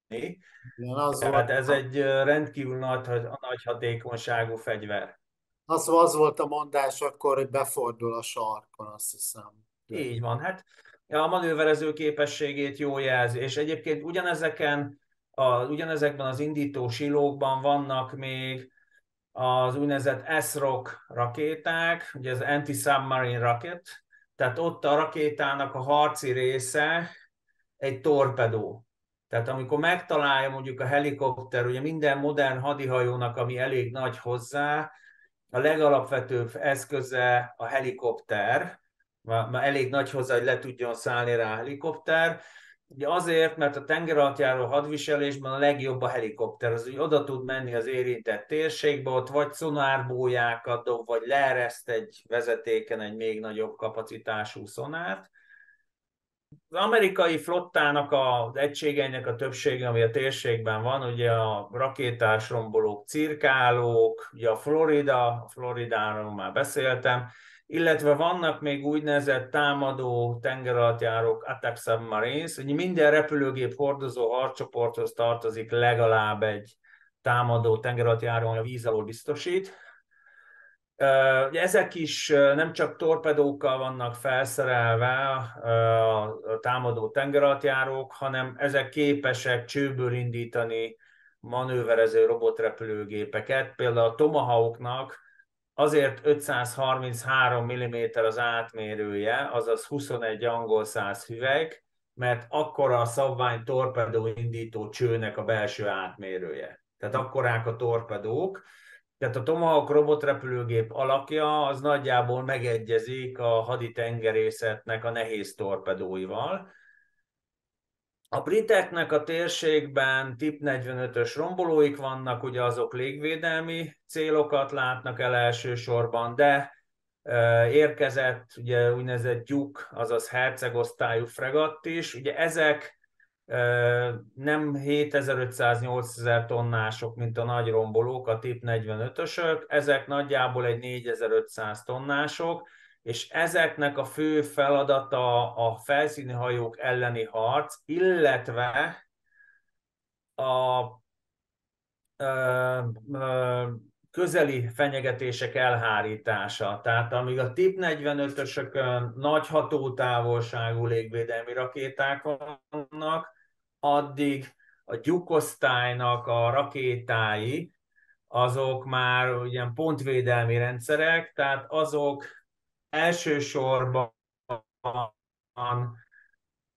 Igen, az Tehát volt, ez egy rendkívül nagy, nagy hatékonyságú fegyver. Az, az volt a mondás akkor, hogy befordul a sarkon, azt hiszem. Így van. Hát a manőverező képességét jó jelzi, és egyébként ugyanezeken, a, ugyanezekben az indító silókban vannak még az úgynevezett S-ROC rakéták, ugye az Anti-Submarine Rocket, tehát ott a rakétának a harci része egy torpedó. Tehát amikor megtalálja mondjuk a helikopter, ugye minden modern hadihajónak, ami elég nagy hozzá, a legalapvetőbb eszköze a helikopter, már elég nagy hozzá, hogy le tudjon szállni rá a helikopter, Ugye azért, mert a tengeralattjáró hadviselésben a legjobb a helikopter, az úgy oda tud menni az érintett térségbe, ott vagy szonárbójákat dob, vagy leereszt egy vezetéken egy még nagyobb kapacitású szonárt, az amerikai flottának az egységeinek a többsége, ami a térségben van, ugye a rakétás rombolók, cirkálók, ugye a Florida, a Floridáról már beszéltem, illetve vannak még úgynevezett támadó tengeralattjárók, attack submarines, ugye minden repülőgép hordozó harcsoporthoz tartozik legalább egy támadó tengeralattjáró, ami a víz alól biztosít, ezek is nem csak torpedókkal vannak felszerelve a támadó tengeralattjárók, hanem ezek képesek csőből indítani manőverező robotrepülőgépeket. Például a Tomahawknak azért 533 mm az átmérője, azaz 21 angol 100 hüvelyk, mert akkora a szabvány torpedó indító csőnek a belső átmérője. Tehát akkorák a torpedók, tehát a Tomahawk robotrepülőgép alakja az nagyjából megegyezik a haditengerészetnek a nehéz torpedóival. A briteknek a térségben tip 45-ös rombolóik vannak, ugye azok légvédelmi célokat látnak el elsősorban, de érkezett ugye úgynevezett gyuk, azaz hercegosztályú fregatt is. Ugye ezek nem 7500-8000 tonnások, mint a nagy rombolók, a TIP 45-ösök, ezek nagyjából egy 4500 tonnások, és ezeknek a fő feladata a felszíni hajók elleni harc, illetve a ö, ö, közeli fenyegetések elhárítása. Tehát amíg a TIP 45-ösökön nagy hatótávolságú légvédelmi rakéták vannak, addig a gyukosztálynak a rakétái, azok már ugye pontvédelmi rendszerek, tehát azok elsősorban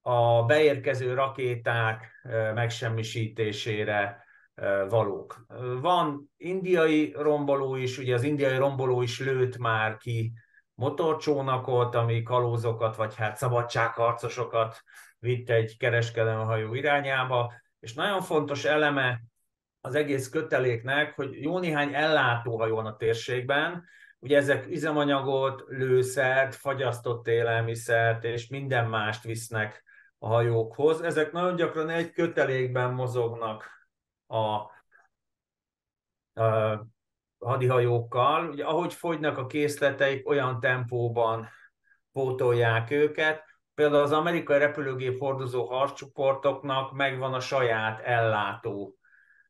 a beérkező rakéták megsemmisítésére valók. Van indiai romboló is, ugye az indiai romboló is lőtt már ki motorcsónakot, ami kalózokat, vagy hát szabadságharcosokat vitt egy kereskedelmehajó irányába, és nagyon fontos eleme az egész köteléknek, hogy jó néhány ellátóhajó van a térségben, ugye ezek üzemanyagot, lőszert, fagyasztott élelmiszert és minden mást visznek a hajókhoz. Ezek nagyon gyakran egy kötelékben mozognak a, a hadihajókkal. Ugye, ahogy fogynak a készleteik, olyan tempóban pótolják őket, például az amerikai repülőgép hordozó harccsoportoknak megvan a saját ellátó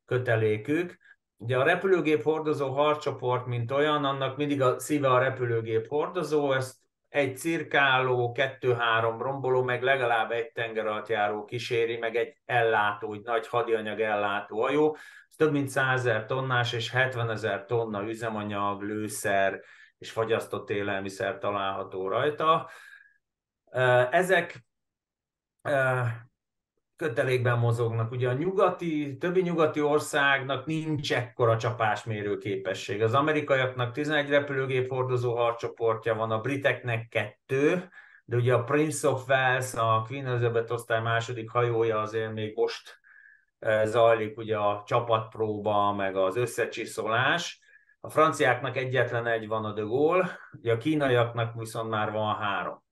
kötelékük. Ugye a repülőgép hordozó harcsoport, mint olyan, annak mindig a szíve a repülőgép hordozó, ezt egy cirkáló, kettő-három romboló, meg legalább egy tengeralattjáró kíséri, meg egy ellátó, egy nagy hadianyag ellátó hajó. Ez több mint 100 ezer tonnás és 70 ezer tonna üzemanyag, lőszer és fagyasztott élelmiszer található rajta. Ezek kötelékben mozognak. Ugye a nyugati, többi nyugati országnak nincs ekkora csapásmérő képesség. Az amerikaiaknak 11 repülőgép hordozó harcsoportja van, a briteknek kettő, de ugye a Prince of Wales, a Queen Elizabeth osztály második hajója azért még most zajlik ugye a csapatpróba, meg az összecsiszolás. A franciáknak egyetlen egy van a de Gaulle, ugye a kínaiaknak viszont már van három.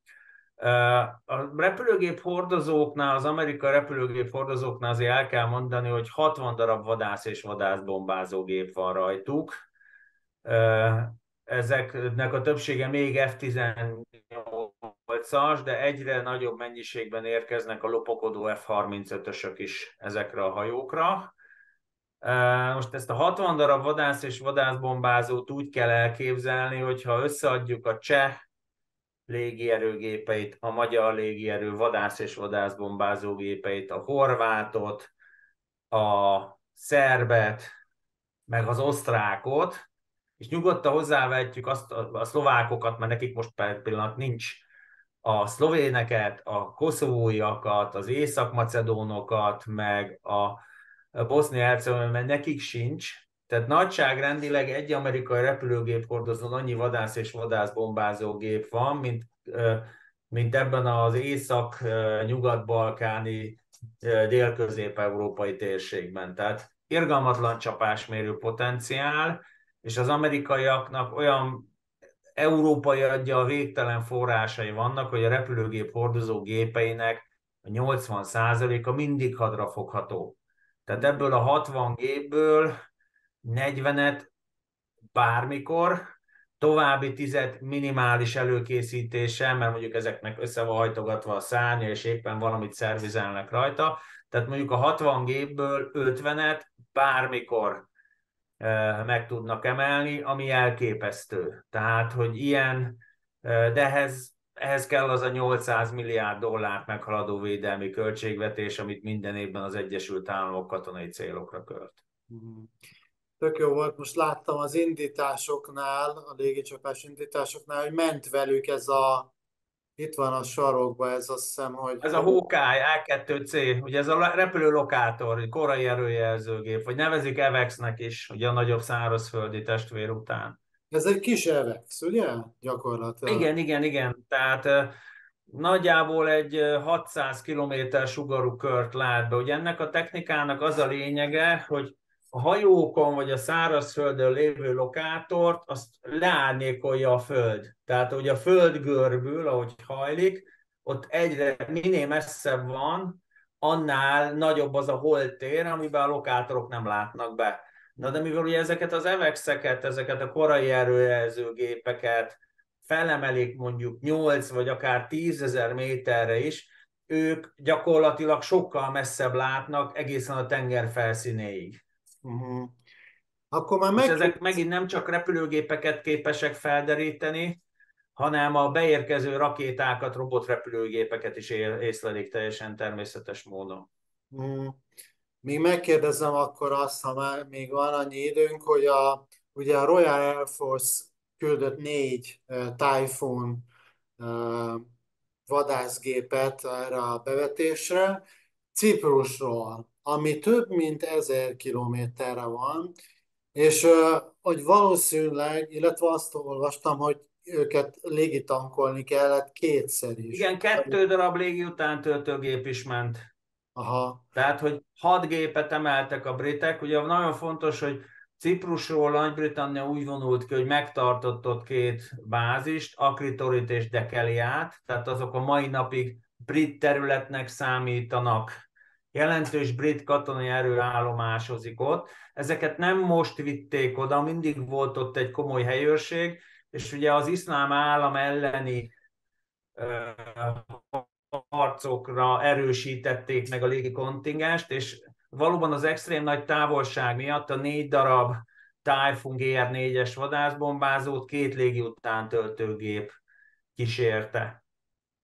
A repülőgép hordozóknál, az amerikai repülőgép hordozóknál azért el kell mondani, hogy 60 darab vadász és vadászbombázógép van rajtuk. Ezeknek a többsége még F-18-as, de egyre nagyobb mennyiségben érkeznek a lopokodó F-35-ösök is ezekre a hajókra. Most ezt a 60 darab vadász és vadászbombázót úgy kell elképzelni, hogyha összeadjuk a cseh légierőgépeit, a magyar légierő vadász és vadászbombázógépeit, a horvátot, a szerbet, meg az osztrákot, és nyugodtan hozzávetjük azt a, szlovákokat, mert nekik most per pillanat nincs a szlovéneket, a koszovóiakat, az észak-macedónokat, meg a bosznia mert nekik sincs, tehát nagyságrendileg egy amerikai repülőgép hordozón annyi vadász és vadászbombázó gép van, mint, mint ebben az észak-nyugat-balkáni dél-közép-európai térségben. Tehát irgalmatlan csapásmérő potenciál, és az amerikaiaknak olyan európai adja a végtelen forrásai vannak, hogy a repülőgép hordozó gépeinek a 80%-a mindig hadrafogható. Tehát ebből a 60 gépből 40-et bármikor, további tizet minimális előkészítéssel, mert mondjuk ezeknek össze van hajtogatva a szárnya, és éppen valamit szervizelnek rajta. Tehát mondjuk a 60 gépből 50-et bármikor meg tudnak emelni, ami elképesztő. Tehát, hogy ilyen, de ehhez, ehhez kell az a 800 milliárd dollárt meghaladó védelmi költségvetés, amit minden évben az Egyesült Államok katonai célokra költ. Tök jó volt, most láttam az indításoknál, a légicsapás indításoknál, hogy ment velük ez a, itt van a sarokban, ez azt hiszem, hogy... Ez a Hawkeye A2C, ugye ez a repülőlokátor, korai erőjelzőgép, vagy nevezik EVEX-nek is, ugye a nagyobb szárazföldi testvér után. Ez egy kis EVEX, ugye? Gyakorlatilag. Igen, igen, igen. Tehát nagyjából egy 600 km sugarú kört lát be. Ugye ennek a technikának az a lényege, hogy a hajókon vagy a szárazföldön lévő lokátort, azt leárnyékolja a föld. Tehát, hogy a föld görbül, ahogy hajlik, ott egyre minél messzebb van, annál nagyobb az a holtér, amiben a lokátorok nem látnak be. Na de mivel ugye ezeket az evexeket, ezeket a korai erőjelzőgépeket felemelik mondjuk 8 vagy akár 10 ezer méterre is, ők gyakorlatilag sokkal messzebb látnak egészen a tenger felszínéig. Uh-huh. Akkor már meg... És ezek megint nem csak repülőgépeket képesek felderíteni, hanem a beérkező rakétákat, robotrepülőgépeket is észlelik teljesen természetes módon. Uh-huh. Még megkérdezem akkor azt, ha már még van annyi időnk, hogy a, ugye a Royal Air Force küldött négy uh, Typhoon uh, vadászgépet erre a bevetésre, Ciprusról ami több mint ezer kilométerre van, és hogy valószínűleg, illetve azt olvastam, hogy őket légitankolni kellett kétszer is. Igen, kettő darab légi után töltőgép is ment. Aha. Tehát, hogy hat gépet emeltek a britek. Ugye nagyon fontos, hogy Ciprusról Nagy-Britannia úgy vonult ki, hogy megtartott ott két bázist, Akritorit és Dekeliát, tehát azok a mai napig brit területnek számítanak jelentős brit katonai erő állomásozik ott. Ezeket nem most vitték oda, mindig volt ott egy komoly helyőrség, és ugye az iszlám állam elleni harcokra erősítették meg a légi kontingenst, és valóban az extrém nagy távolság miatt a négy darab Typhoon GR4-es vadászbombázót két légi után töltőgép kísérte.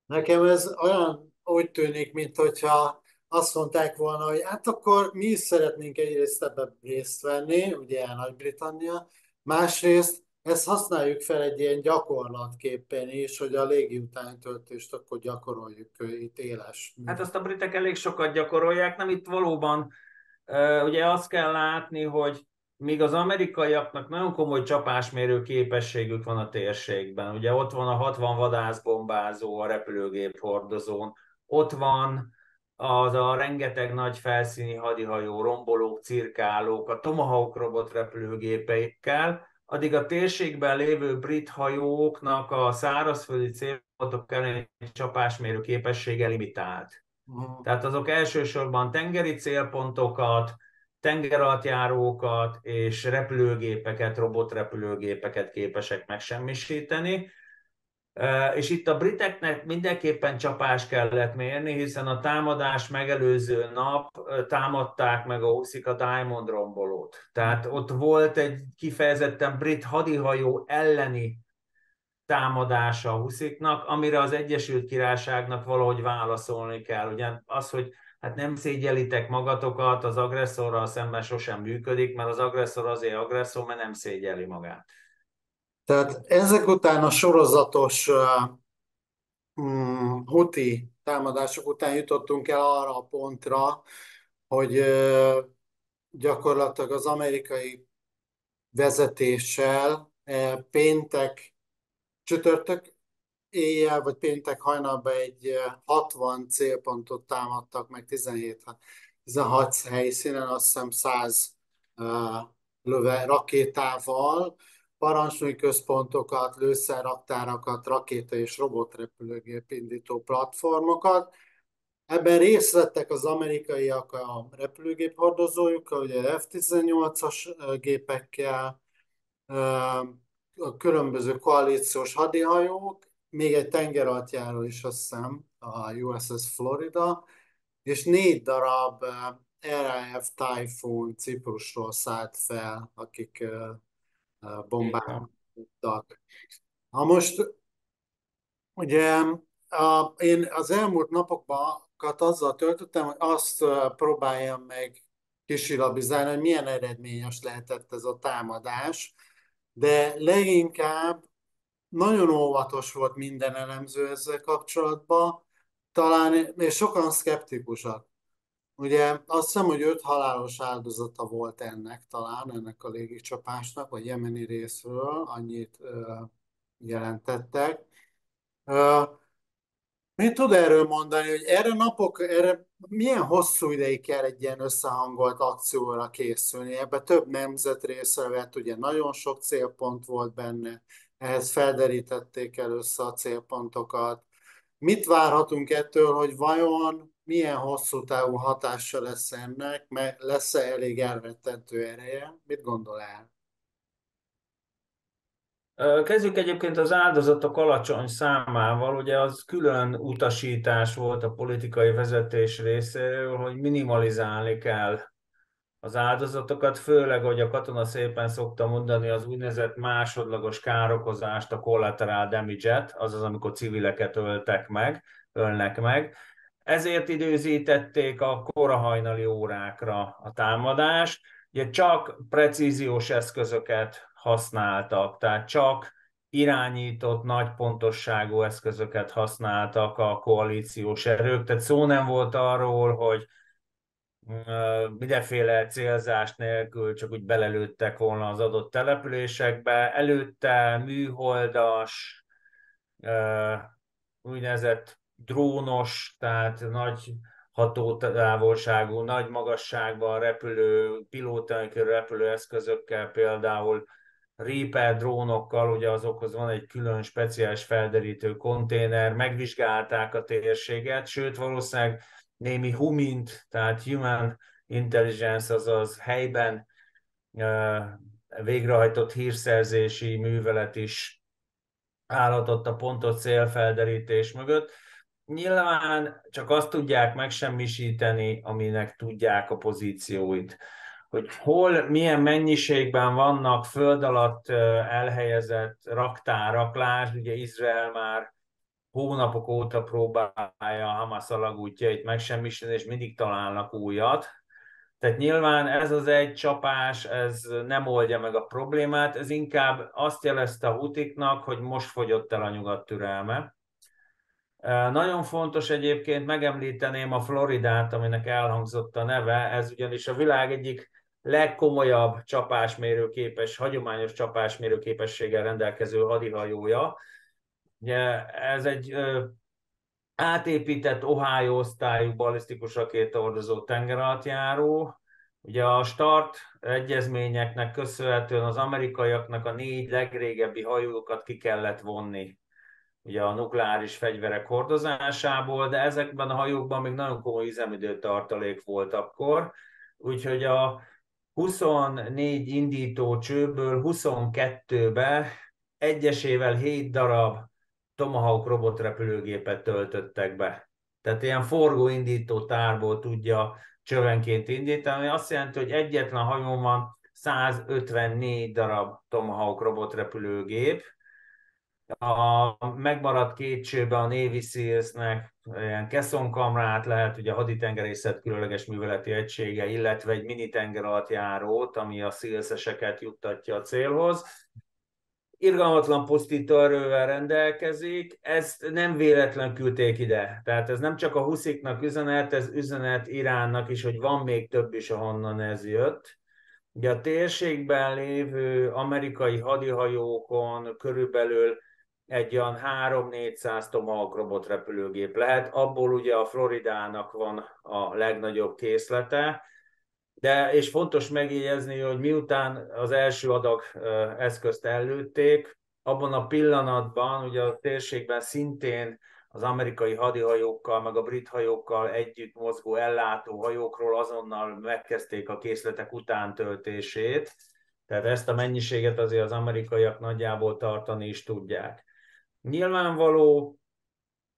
Nekem ez olyan úgy tűnik, mint hogyha azt mondták volna, hogy hát akkor mi is szeretnénk egyrészt ebben részt venni, ugye Nagy-Britannia, másrészt ezt használjuk fel egy ilyen gyakorlatképpen is, hogy a légi utánytöltést akkor gyakoroljuk itt éles. Hát azt a britek elég sokat gyakorolják, nem itt valóban, ugye azt kell látni, hogy míg az amerikaiaknak nagyon komoly csapásmérő képességük van a térségben, ugye ott van a 60 vadászbombázó a repülőgép hordozón, ott van az a rengeteg nagy felszíni hadihajó, rombolók, cirkálók, a Tomahawk robot repülőgépeikkel, addig a térségben lévő brit hajóknak a szárazföldi célpontok elleni csapásmérő képessége limitált. Uh-huh. Tehát azok elsősorban tengeri célpontokat, tengeralattjárókat és repülőgépeket, robotrepülőgépeket képesek megsemmisíteni, és itt a briteknek mindenképpen csapás kellett mérni, hiszen a támadás megelőző nap támadták meg a Huszik a Diamond rombolót. Tehát ott volt egy kifejezetten brit hadihajó elleni támadása a Husziknak, amire az Egyesült Királyságnak valahogy válaszolni kell. Ugye az, hogy hát nem szégyelitek magatokat, az agresszorral szemben sosem működik, mert az agresszor azért agresszor, mert nem szégyeli magát. Tehát ezek után a sorozatos uh, huti támadások után jutottunk el arra a pontra, hogy uh, gyakorlatilag az amerikai vezetéssel uh, péntek, csütörtök, éjjel vagy péntek hajnalban egy 60 célpontot támadtak meg 17 16 helyszínen, azt hiszem 100 löve rakétával, parancsnói központokat, lőszerraktárakat, rakéta és robotrepülőgép indító platformokat. Ebben részt vettek az amerikaiak a repülőgép hordozójukkal, ugye F-18-as gépekkel, a különböző koalíciós hadihajók, még egy tengeralattjáró is, azt hiszem, a USS Florida, és négy darab RAF Typhoon Ciprusról szállt fel, akik bombáztak. Na most, ugye a, én az elmúlt napokban azzal töltöttem, hogy azt próbáljam meg kisilabizálni, hogy milyen eredményes lehetett ez a támadás, de leginkább nagyon óvatos volt minden elemző ezzel kapcsolatban, talán, és sokan szkeptikusak. Ugye azt hiszem, hogy öt halálos áldozata volt ennek talán, ennek a légicsapásnak, vagy jemeni részről, annyit ö, jelentettek. Mit tud erről mondani, hogy erre napok, erre milyen hosszú ideig kell egy ilyen összehangolt akcióra készülni? Ebbe több nemzet része vett, ugye nagyon sok célpont volt benne, ehhez felderítették először a célpontokat. Mit várhatunk ettől, hogy vajon milyen hosszú távú hatása lesz ennek, mert lesz-e elég elrettentő ereje? Mit gondol el? Kezdjük egyébként az áldozatok alacsony számával, ugye az külön utasítás volt a politikai vezetés részéről, hogy minimalizálni kell az áldozatokat, főleg, hogy a katona szépen szokta mondani, az úgynevezett másodlagos károkozást, a collateral damage-et, azaz amikor civileket öltek meg, ölnek meg. Ezért időzítették a korahajnali órákra a támadást, ugye csak precíziós eszközöket használtak, tehát csak irányított, nagy pontosságú eszközöket használtak a koalíciós erők, tehát szó nem volt arról, hogy mindenféle célzás nélkül csak úgy belelőttek volna az adott településekbe. Előtte műholdas, úgynevezett drónos, tehát nagy hatótávolságú, nagy magasságban repülő, pilóta repülő eszközökkel, például Reaper drónokkal, ugye azokhoz van egy külön speciális felderítő konténer, megvizsgálták a térséget, sőt valószínűleg némi humint, tehát human intelligence, azaz helyben végrehajtott hírszerzési művelet is állhatott a pontot célfelderítés mögött. Nyilván csak azt tudják megsemmisíteni, aminek tudják a pozícióit. Hogy hol, milyen mennyiségben vannak föld alatt elhelyezett raktárak, lásd, ugye Izrael már hónapok óta próbálja a Hamas alagútjait megsemmisíteni, és mindig találnak újat. Tehát nyilván ez az egy csapás, ez nem oldja meg a problémát, ez inkább azt jelezte a hutiknak, hogy most fogyott el a nyugat türelme. Nagyon fontos egyébként, megemlíteném a Floridát, aminek elhangzott a neve, ez ugyanis a világ egyik legkomolyabb csapásmérőképes, hagyományos csapásmérőképességgel rendelkező hadihajója, Ugye ez egy ö, átépített Ohio osztályú balisztikus rakétaordozó tengeralattjáró. Ugye a start egyezményeknek köszönhetően az amerikaiaknak a négy legrégebbi hajókat ki kellett vonni ugye a nukleáris fegyverek hordozásából, de ezekben a hajókban még nagyon komoly üzemidő tartalék volt akkor, úgyhogy a 24 indító csőből 22-be egyesével 7 darab Tomahawk robotrepülőgépet töltöttek be. Tehát ilyen forgóindító tárból tudja csövenként indítani. Azt jelenti, hogy egyetlen hajón van 154 darab Tomahawk robotrepülőgép. A megmaradt két csőbe a Navy Seals-nek ilyen keszonkamrát lehet, ugye a haditengerészet különleges műveleti egysége, illetve egy mini tenger alatt járót, ami a szélszeseket juttatja a célhoz irgalmatlan pusztító erővel rendelkezik, ezt nem véletlen küldték ide. Tehát ez nem csak a husziknak üzenet, ez üzenet Iránnak is, hogy van még több is, ahonnan ez jött. Ugye a térségben lévő amerikai hadihajókon körülbelül egy olyan 3-400 Tomahawk robot repülőgép lehet. Abból ugye a Floridának van a legnagyobb készlete, de és fontos megjegyezni, hogy miután az első adag eszközt előtték, abban a pillanatban, ugye a térségben szintén az amerikai hadihajókkal, meg a brit hajókkal együtt mozgó ellátó hajókról azonnal megkezdték a készletek utántöltését, tehát ezt a mennyiséget azért az amerikaiak nagyjából tartani is tudják. Nyilvánvaló,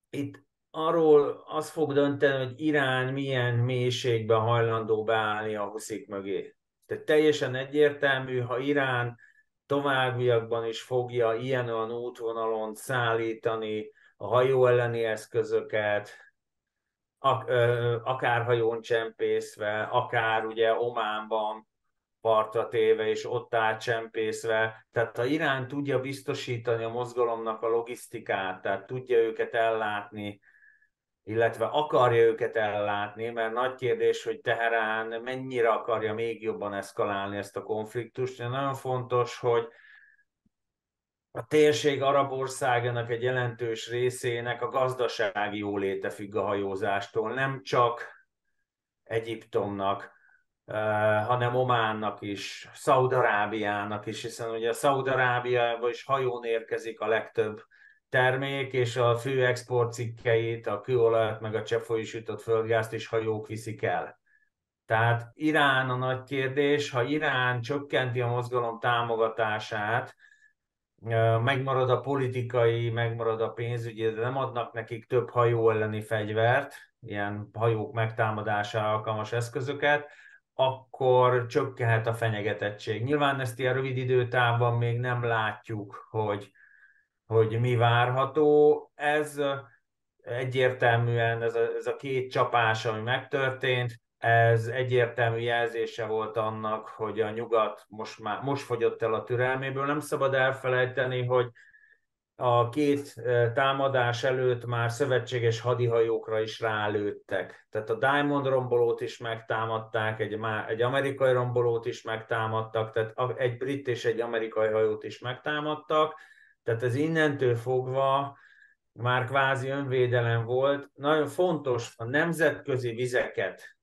itt arról az fog dönteni, hogy Irán milyen mélységben hajlandó beállni a huszik mögé. Tehát teljesen egyértelmű, ha Irán továbbiakban is fogja ilyen-olyan útvonalon szállítani a hajó elleni eszközöket, akár hajón csempészve, akár ugye Ománban partra téve és ott átcsempészve. Tehát ha Irán tudja biztosítani a mozgalomnak a logisztikát, tehát tudja őket ellátni, illetve akarja őket ellátni, mert nagy kérdés, hogy Teherán mennyire akarja még jobban eszkalálni ezt a konfliktust. De nagyon fontos, hogy a térség arab országának egy jelentős részének a gazdasági jóléte függ a hajózástól, nem csak Egyiptomnak, hanem Ománnak is, Szaudarábiának is, hiszen ugye a Szaudarábiában is hajón érkezik a legtöbb termék, és a fő exportcikkeit, a kőolajat, meg a cseppfolyósított földgázt is hajók viszik el. Tehát Irán a nagy kérdés, ha Irán csökkenti a mozgalom támogatását, megmarad a politikai, megmarad a pénzügyi, de nem adnak nekik több hajó elleni fegyvert, ilyen hajók megtámadására alkalmas eszközöket, akkor csökkenhet a fenyegetettség. Nyilván ezt ilyen rövid időtávban még nem látjuk, hogy, hogy mi várható. Ez egyértelműen, ez a, ez a két csapás, ami megtörtént, ez egyértelmű jelzése volt annak, hogy a nyugat most, már, most fogyott el a türelméből. Nem szabad elfelejteni, hogy a két támadás előtt már szövetséges hadihajókra is rálőttek. Tehát a Diamond rombolót is megtámadták, egy, egy amerikai rombolót is megtámadtak, tehát egy brit és egy amerikai hajót is megtámadtak. Tehát ez innentől fogva már kvázi önvédelem volt. Nagyon fontos a nemzetközi vizeket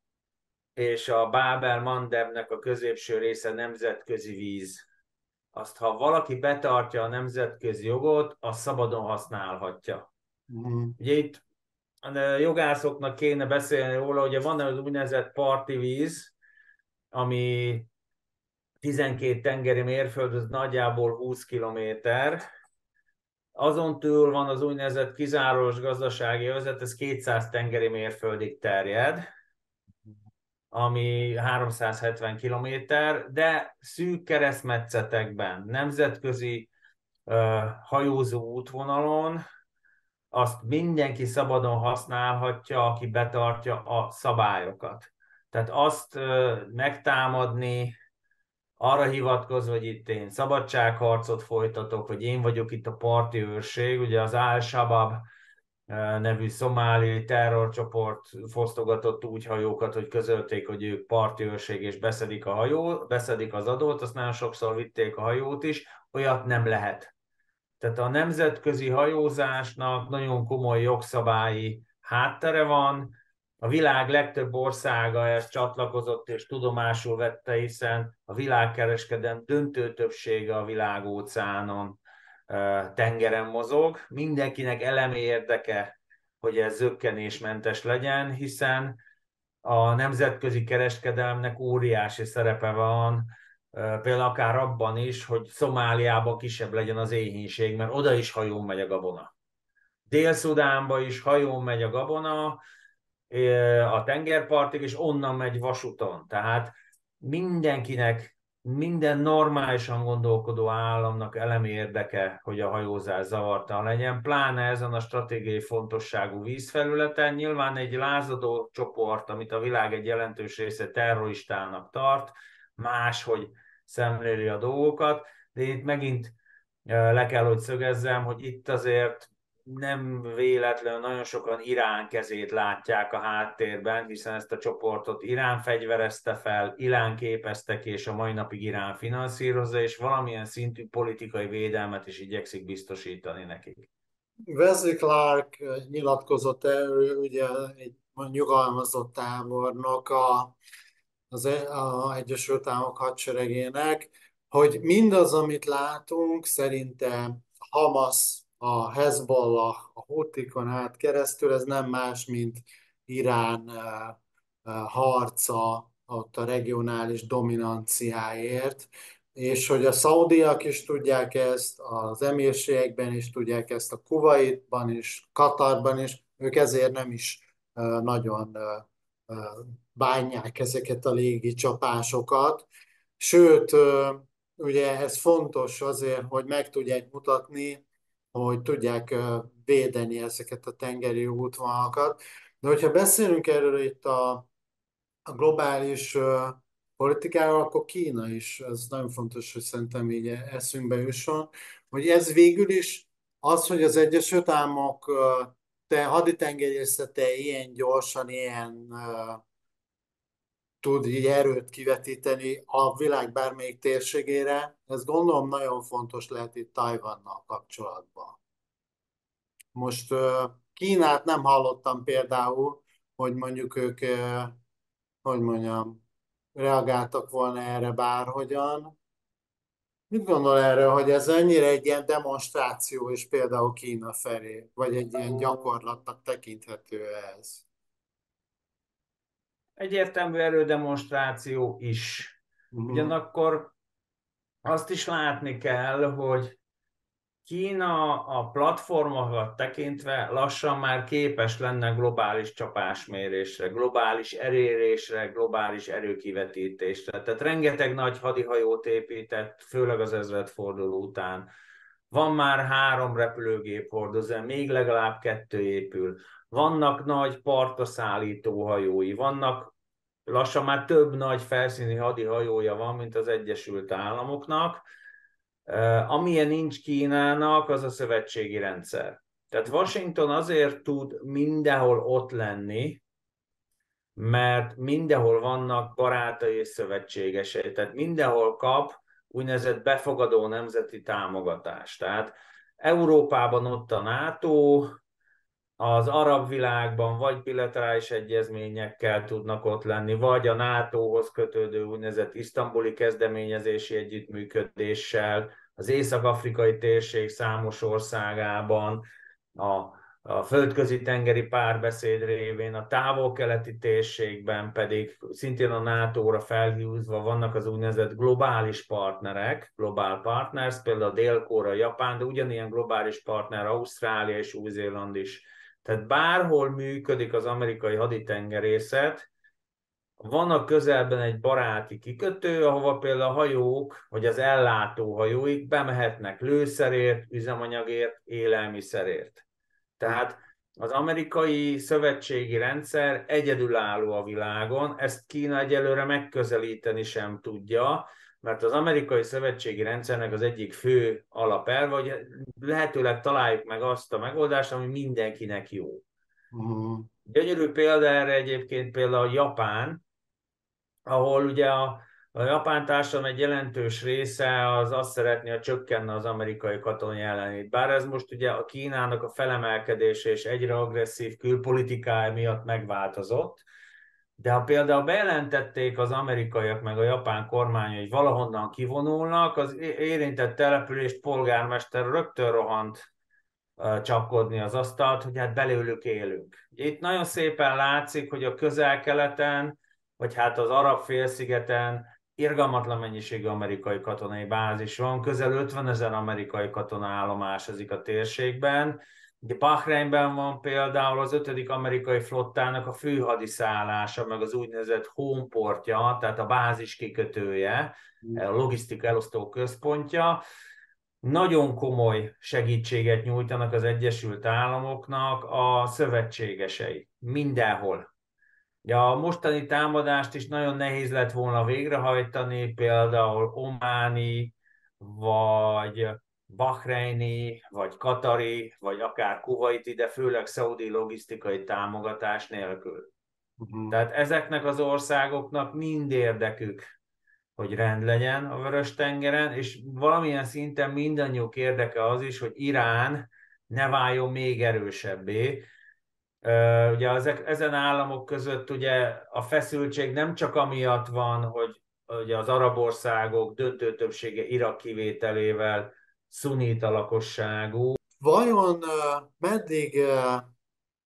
és a Bábel Mandebnek a középső része nemzetközi víz azt ha valaki betartja a nemzetközi jogot, az szabadon használhatja. Mm. Ugye itt a jogászoknak kéne beszélni róla, hogy van az úgynevezett parti víz, ami 12 tengeri mérföld, az nagyjából 20 kilométer. Azon túl van az úgynevezett kizárólagos gazdasági övezet, ez 200 tengeri mérföldig terjed ami 370 kilométer, de szűk keresztmetszetekben, nemzetközi uh, hajózó útvonalon azt mindenki szabadon használhatja, aki betartja a szabályokat. Tehát azt uh, megtámadni, arra hivatkozva, hogy itt én szabadságharcot folytatok, hogy én vagyok itt a parti őrség, ugye az Al-Shabaab nevű szomáliai terrorcsoport fosztogatott úgy hajókat, hogy közölték, hogy ők parti őrség és beszedik a hajó, beszedik az adót, azt nagyon sokszor vitték a hajót is, olyat nem lehet. Tehát a nemzetközi hajózásnak nagyon komoly jogszabályi háttere van, a világ legtöbb országa ezt csatlakozott és tudomásul vette, hiszen a világkereskedelem döntő többsége a világóceánon tengeren mozog. Mindenkinek elemi érdeke, hogy ez zöggenésmentes legyen, hiszen a nemzetközi kereskedelemnek óriási szerepe van, például akár abban is, hogy Szomáliában kisebb legyen az éhínség, mert oda is hajón megy a gabona. Dél-Szudánba is hajón megy a gabona, a tengerpartig, és onnan megy vasúton. Tehát mindenkinek minden normálisan gondolkodó államnak elemi érdeke, hogy a hajózás zavartalan legyen, pláne ezen a stratégiai fontosságú vízfelületen. Nyilván egy lázadó csoport, amit a világ egy jelentős része terroristának tart, máshogy szemléli a dolgokat, de itt megint le kell, hogy szögezzem, hogy itt azért nem véletlenül nagyon sokan Irán kezét látják a háttérben, hiszen ezt a csoportot Irán fegyverezte fel, Irán képezte ki, és a mai napig Irán finanszírozza, és valamilyen szintű politikai védelmet is igyekszik biztosítani nekik. Wesley Clark nyilatkozott erről, ugye egy nyugalmazott tábornok a, az e- a Egyesült Államok hadseregének, hogy mindaz, amit látunk, szerinte Hamas a Hezbollah, a Houthikon át keresztül, ez nem más, mint Irán eh, eh, harca ott a regionális dominanciáért, és hogy a szaudiak is tudják ezt, az emírségekben is tudják ezt, a Kuwaitban is, Katarban is, ők ezért nem is eh, nagyon bánják ezeket a légi csapásokat. Sőt, ugye ez fontos azért, hogy meg tudják mutatni, hogy tudják védeni ezeket a tengeri útvonalakat. De hogyha beszélünk erről itt a, a globális politikáról, akkor Kína is, ez nagyon fontos, hogy szerintem így eszünkbe jusson, hogy ez végül is az, hogy az Egyesült Államok te haditengerészete ilyen gyorsan, ilyen tud így erőt kivetíteni a világ bármelyik térségére. Ez gondolom nagyon fontos lehet itt Tajvannal kapcsolatban. Most Kínát nem hallottam például, hogy mondjuk ők, hogy mondjam, reagáltak volna erre bárhogyan. Mit gondol erre, hogy ez ennyire egy ilyen demonstráció is például Kína felé, vagy egy ilyen gyakorlatnak tekinthető ez? Egyértelmű erődemonstráció is. Uh-huh. Ugyanakkor azt is látni kell, hogy Kína a platformokat tekintve lassan már képes lenne globális csapásmérésre, globális erérésre, globális erőkivetítésre. Tehát rengeteg nagy hadihajót épített, főleg az ezredforduló után. Van már három repülőgép hordozó, még legalább kettő épül vannak nagy partaszállító hajói, vannak lassan már több nagy felszíni hadihajója van, mint az Egyesült Államoknak. Amilyen nincs Kínának, az a szövetségi rendszer. Tehát Washington azért tud mindenhol ott lenni, mert mindenhol vannak barátai és szövetségesei. Tehát mindenhol kap úgynevezett befogadó nemzeti támogatást. Tehát Európában ott a NATO, az arab világban vagy bilaterális egyezményekkel tudnak ott lenni, vagy a NATO-hoz kötődő úgynevezett isztambuli kezdeményezési együttműködéssel, az észak-afrikai térség számos országában, a, a földközi tengeri párbeszéd révén, a távol-keleti térségben pedig szintén a NATO-ra felhúzva vannak az úgynevezett globális partnerek, globál partners, például a Dél-Korea, Japán, de ugyanilyen globális partner Ausztrália és Új-Zéland is tehát bárhol működik az amerikai haditengerészet, van a közelben egy baráti kikötő, ahova például a hajók, vagy az ellátó hajóik bemehetnek lőszerért, üzemanyagért, élelmiszerért. Tehát az amerikai szövetségi rendszer egyedülálló a világon, ezt Kína egyelőre megközelíteni sem tudja, mert az amerikai szövetségi rendszernek az egyik fő alapelve, hogy lehetőleg találjuk meg azt a megoldást, ami mindenkinek jó. Uh-huh. Gyönyörű példa erre egyébként például Japán, ahol ugye a, a japán társadalom egy jelentős része az azt szeretné, hogy csökkenne az amerikai katonai ellenét. Bár ez most ugye a Kínának a felemelkedése és egyre agresszív külpolitikája miatt megváltozott, de ha például bejelentették az amerikaiak meg a japán kormány, hogy valahonnan kivonulnak, az érintett települést polgármester rögtön rohant csapkodni az asztalt, hogy hát belőlük élünk. Itt nagyon szépen látszik, hogy a közel-keleten, vagy hát az arab félszigeten irgalmatlan mennyiségű amerikai katonai bázis van, közel 50 ezer amerikai katona állomásozik a térségben, Ugye Bahreinben van például az ötödik amerikai flottának a főhadiszállása, meg az úgynevezett homeportja, tehát a bázis kikötője, a logisztika elosztó központja. Nagyon komoly segítséget nyújtanak az Egyesült Államoknak a szövetségesei, mindenhol. Ja, a mostani támadást is nagyon nehéz lett volna végrehajtani, például Ománi, vagy Bahreini, vagy Katari, vagy akár Kuwaiti, de főleg szaudi logisztikai támogatás nélkül. Uh-huh. Tehát ezeknek az országoknak mind érdekük, hogy rend legyen a Vörös-tengeren, és valamilyen szinten mindannyiuk érdeke az is, hogy Irán ne váljon még erősebbé. Ugye az, ezen államok között ugye a feszültség nem csak amiatt van, hogy ugye az arab országok döntő többsége Irak kivételével szunita lakosságú. Vajon meddig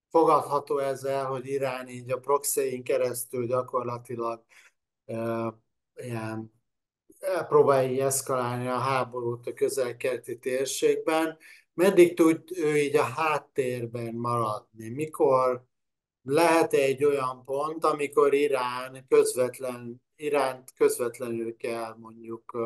fogadható ezzel, hogy Irán így a proxyin keresztül gyakorlatilag ilyen próbálja eszkalálni a háborút a közel-keleti térségben. Meddig tud ő így a háttérben maradni? Mikor lehet egy olyan pont, amikor Irán közvetlen, Iránt közvetlenül kell mondjuk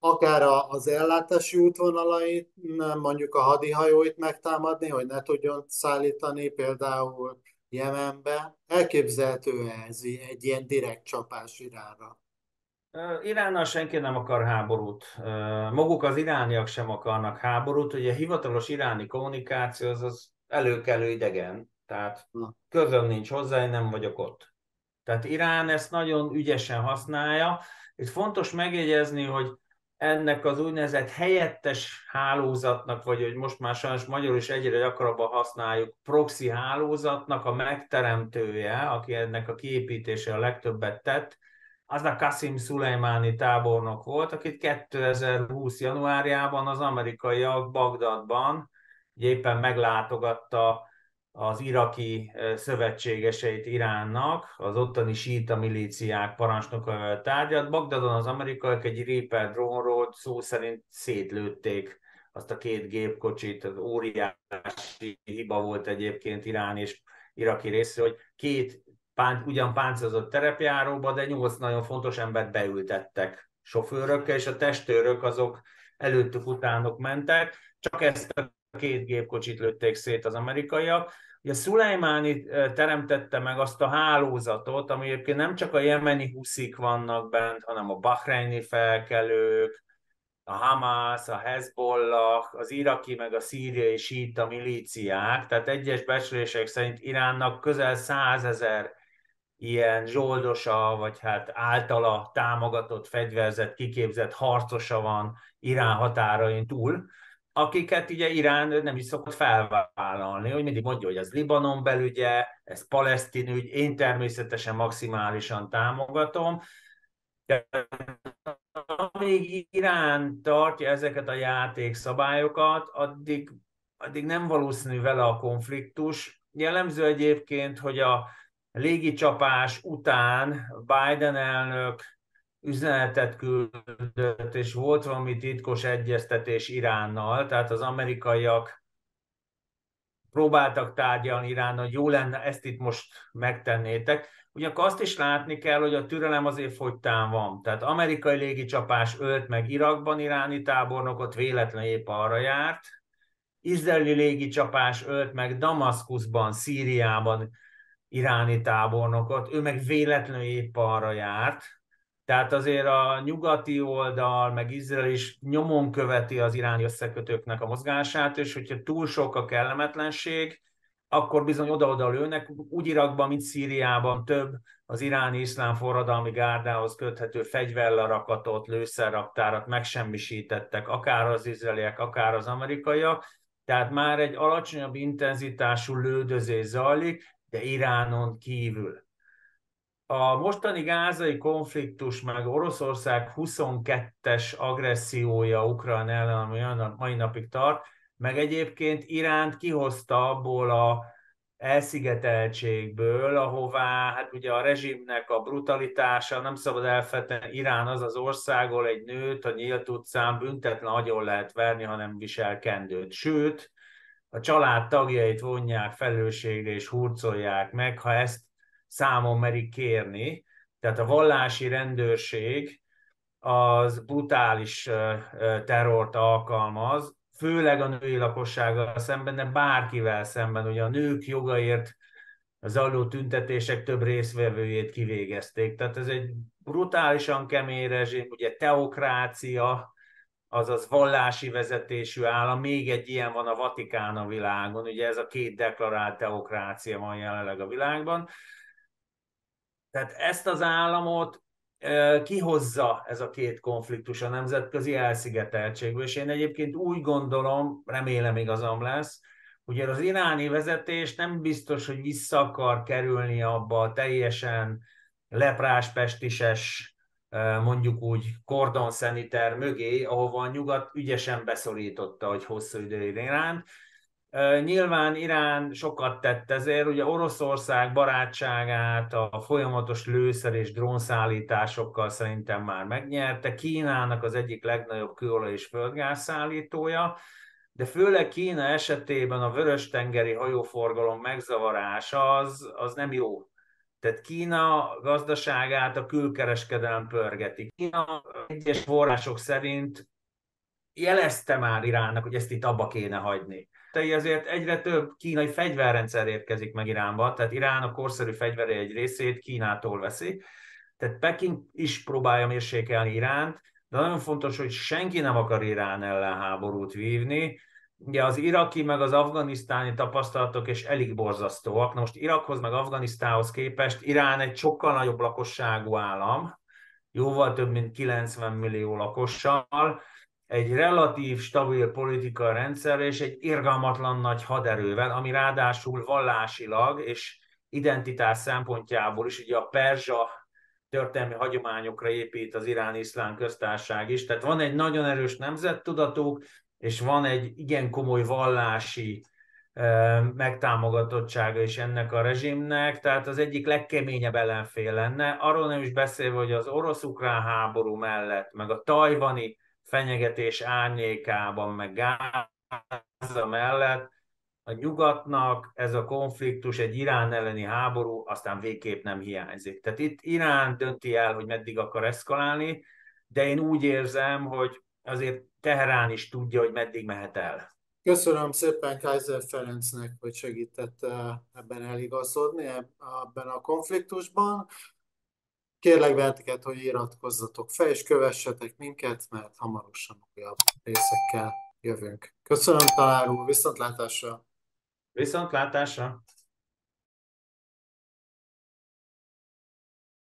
akár az ellátási útvonalait, mondjuk a hadihajóit megtámadni, hogy ne tudjon szállítani például Jemenbe. Elképzelhető ez egy ilyen direkt csapás Iránra? Iránnal senki nem akar háborút. Maguk az irániak sem akarnak háborút. Ugye a hivatalos iráni kommunikáció az, az előkelő idegen. Tehát közöm nincs hozzá, én nem vagyok ott. Tehát Irán ezt nagyon ügyesen használja. Itt fontos megjegyezni, hogy ennek az úgynevezett helyettes hálózatnak, vagy hogy most már sajnos magyarul is egyre gyakrabban használjuk, proxy hálózatnak a megteremtője, aki ennek a kiépítése a legtöbbet tett, az a Kasim Szulejmáni tábornok volt, akit 2020. januárjában az amerikaiak Bagdadban éppen meglátogatta az iraki szövetségeseit Iránnak, az ottani síta milíciák parancsnokával tárgyat. Bagdadon az amerikaiak egy Reaper drónról szó szerint szétlőtték azt a két gépkocsit, az óriási hiba volt egyébként Irán és iraki részről, hogy két pán, ugyan páncélozott terepjáróba, de nyolc nagyon fontos embert beültettek sofőrökkel, és a testőrök azok előttük, utánok mentek, csak ezt a két gépkocsit lőtték szét az amerikaiak. Ugye Szulejmáni teremtette meg azt a hálózatot, ami egyébként nem csak a jemeni huszik vannak bent, hanem a bahreini felkelők, a Hamas, a Hezbollah, az iraki meg a szíriai síta milíciák, tehát egyes becslések szerint Iránnak közel százezer ilyen zsoldosa, vagy hát általa támogatott, fegyverzett, kiképzett harcosa van Irán határain túl, akiket ugye Irán nem is szokott felvállalni, hogy mindig mondja, hogy ez Libanon belügye, ez palesztin ügy, én természetesen maximálisan támogatom, de amíg Irán tartja ezeket a játékszabályokat, addig, addig nem valószínű vele a konfliktus. Jellemző egyébként, hogy a légicsapás után Biden elnök üzenetet küldött, és volt valami titkos egyeztetés Iránnal, tehát az amerikaiak próbáltak tárgyalni Iránnal, hogy jó lenne, ezt itt most megtennétek. Ugyanakkor azt is látni kell, hogy a türelem azért fogytán van. Tehát amerikai légicsapás ölt meg Irakban iráni tábornokot, véletlen épp arra járt. Izraeli légicsapás ölt meg Damaszkuszban, Szíriában iráni tábornokot, ő meg véletlenül épp arra járt, tehát azért a nyugati oldal, meg Izrael is nyomon követi az iráni összekötőknek a mozgását, és hogyha túl sok a kellemetlenség, akkor bizony oda-oda lőnek, úgy Irakban, mint Szíriában több az iráni iszlám forradalmi gárdához köthető fegyverlerakatot, lőszerraktárat megsemmisítettek, akár az izraeliek, akár az amerikaiak, tehát már egy alacsonyabb intenzitású lődözés zajlik, de Iránon kívül. A mostani gázai konfliktus, meg Oroszország 22-es agressziója Ukrán ellen, ami a mai napig tart, meg egyébként Iránt kihozta abból a elszigeteltségből, ahová hát ugye a rezsimnek a brutalitása, nem szabad elfetni, Irán az az ország, ahol egy nőt a nyílt utcán büntetlen agyon lehet verni, ha nem visel kendőt. Sőt, a család tagjait vonják felelősségre és hurcolják meg, ha ezt számon merik kérni. Tehát a vallási rendőrség az brutális terrort alkalmaz, főleg a női lakossággal szemben, de bárkivel szemben. Ugye a nők jogaért az zajló tüntetések több részvevőjét kivégezték. Tehát ez egy brutálisan kemény rezsim, ugye teokrácia, azaz vallási vezetésű állam, még egy ilyen van a Vatikán a világon, ugye ez a két deklarált teokrácia van jelenleg a világban. Tehát ezt az államot kihozza ez a két konfliktus a nemzetközi elszigeteltségből, és én egyébként úgy gondolom, remélem igazam lesz, Ugye az iráni vezetés nem biztos, hogy vissza akar kerülni abba a teljesen leprás, pestises, mondjuk úgy kordonszeniter mögé, ahova a nyugat ügyesen beszorította, hogy hosszú időig Iránt. Nyilván Irán sokat tett ezért, ugye Oroszország barátságát a folyamatos lőszer és drónszállításokkal szerintem már megnyerte. Kínának az egyik legnagyobb kőolaj és földgáz szállítója, de főleg Kína esetében a vörös-tengeri hajóforgalom megzavarása az, az nem jó. Tehát Kína gazdaságát a külkereskedelem pörgeti. Kína egyes források szerint jelezte már Iránnak, hogy ezt itt abba kéne hagyni. Tehát ezért egyre több kínai fegyverrendszer érkezik meg Iránba, tehát Irán a korszerű fegyvere egy részét Kínától veszi. Tehát Peking is próbálja mérsékelni Iránt, de nagyon fontos, hogy senki nem akar Irán ellen háborút vívni, ugye az iraki meg az afganisztáni tapasztalatok és elég borzasztóak. Na most Irakhoz meg Afganisztánhoz képest Irán egy sokkal nagyobb lakosságú állam, jóval több mint 90 millió lakossal, egy relatív stabil politikai rendszer és egy irgalmatlan nagy haderővel, ami ráadásul vallásilag és identitás szempontjából is, ugye a perzsa történelmi hagyományokra épít az iráni iszlám köztársaság is. Tehát van egy nagyon erős nemzettudatuk, és van egy igen komoly vallási megtámogatottsága is ennek a rezsimnek, tehát az egyik legkeményebb ellenfél lenne. Arról nem is beszélve, hogy az orosz-ukrán háború mellett, meg a tajvani fenyegetés árnyékában, meg Gáza mellett a nyugatnak ez a konfliktus, egy Irán elleni háború, aztán végképp nem hiányzik. Tehát itt Irán dönti el, hogy meddig akar eszkalálni, de én úgy érzem, hogy azért Teherán is tudja, hogy meddig mehet el. Köszönöm szépen Kaiser Ferencnek, hogy segített eh, ebben eligazodni, ebben a konfliktusban. Kérlek benneteket, hogy iratkozzatok fel, és kövessetek minket, mert hamarosan újabb részekkel jövünk. Köszönöm, találó, viszontlátásra! Viszontlátásra!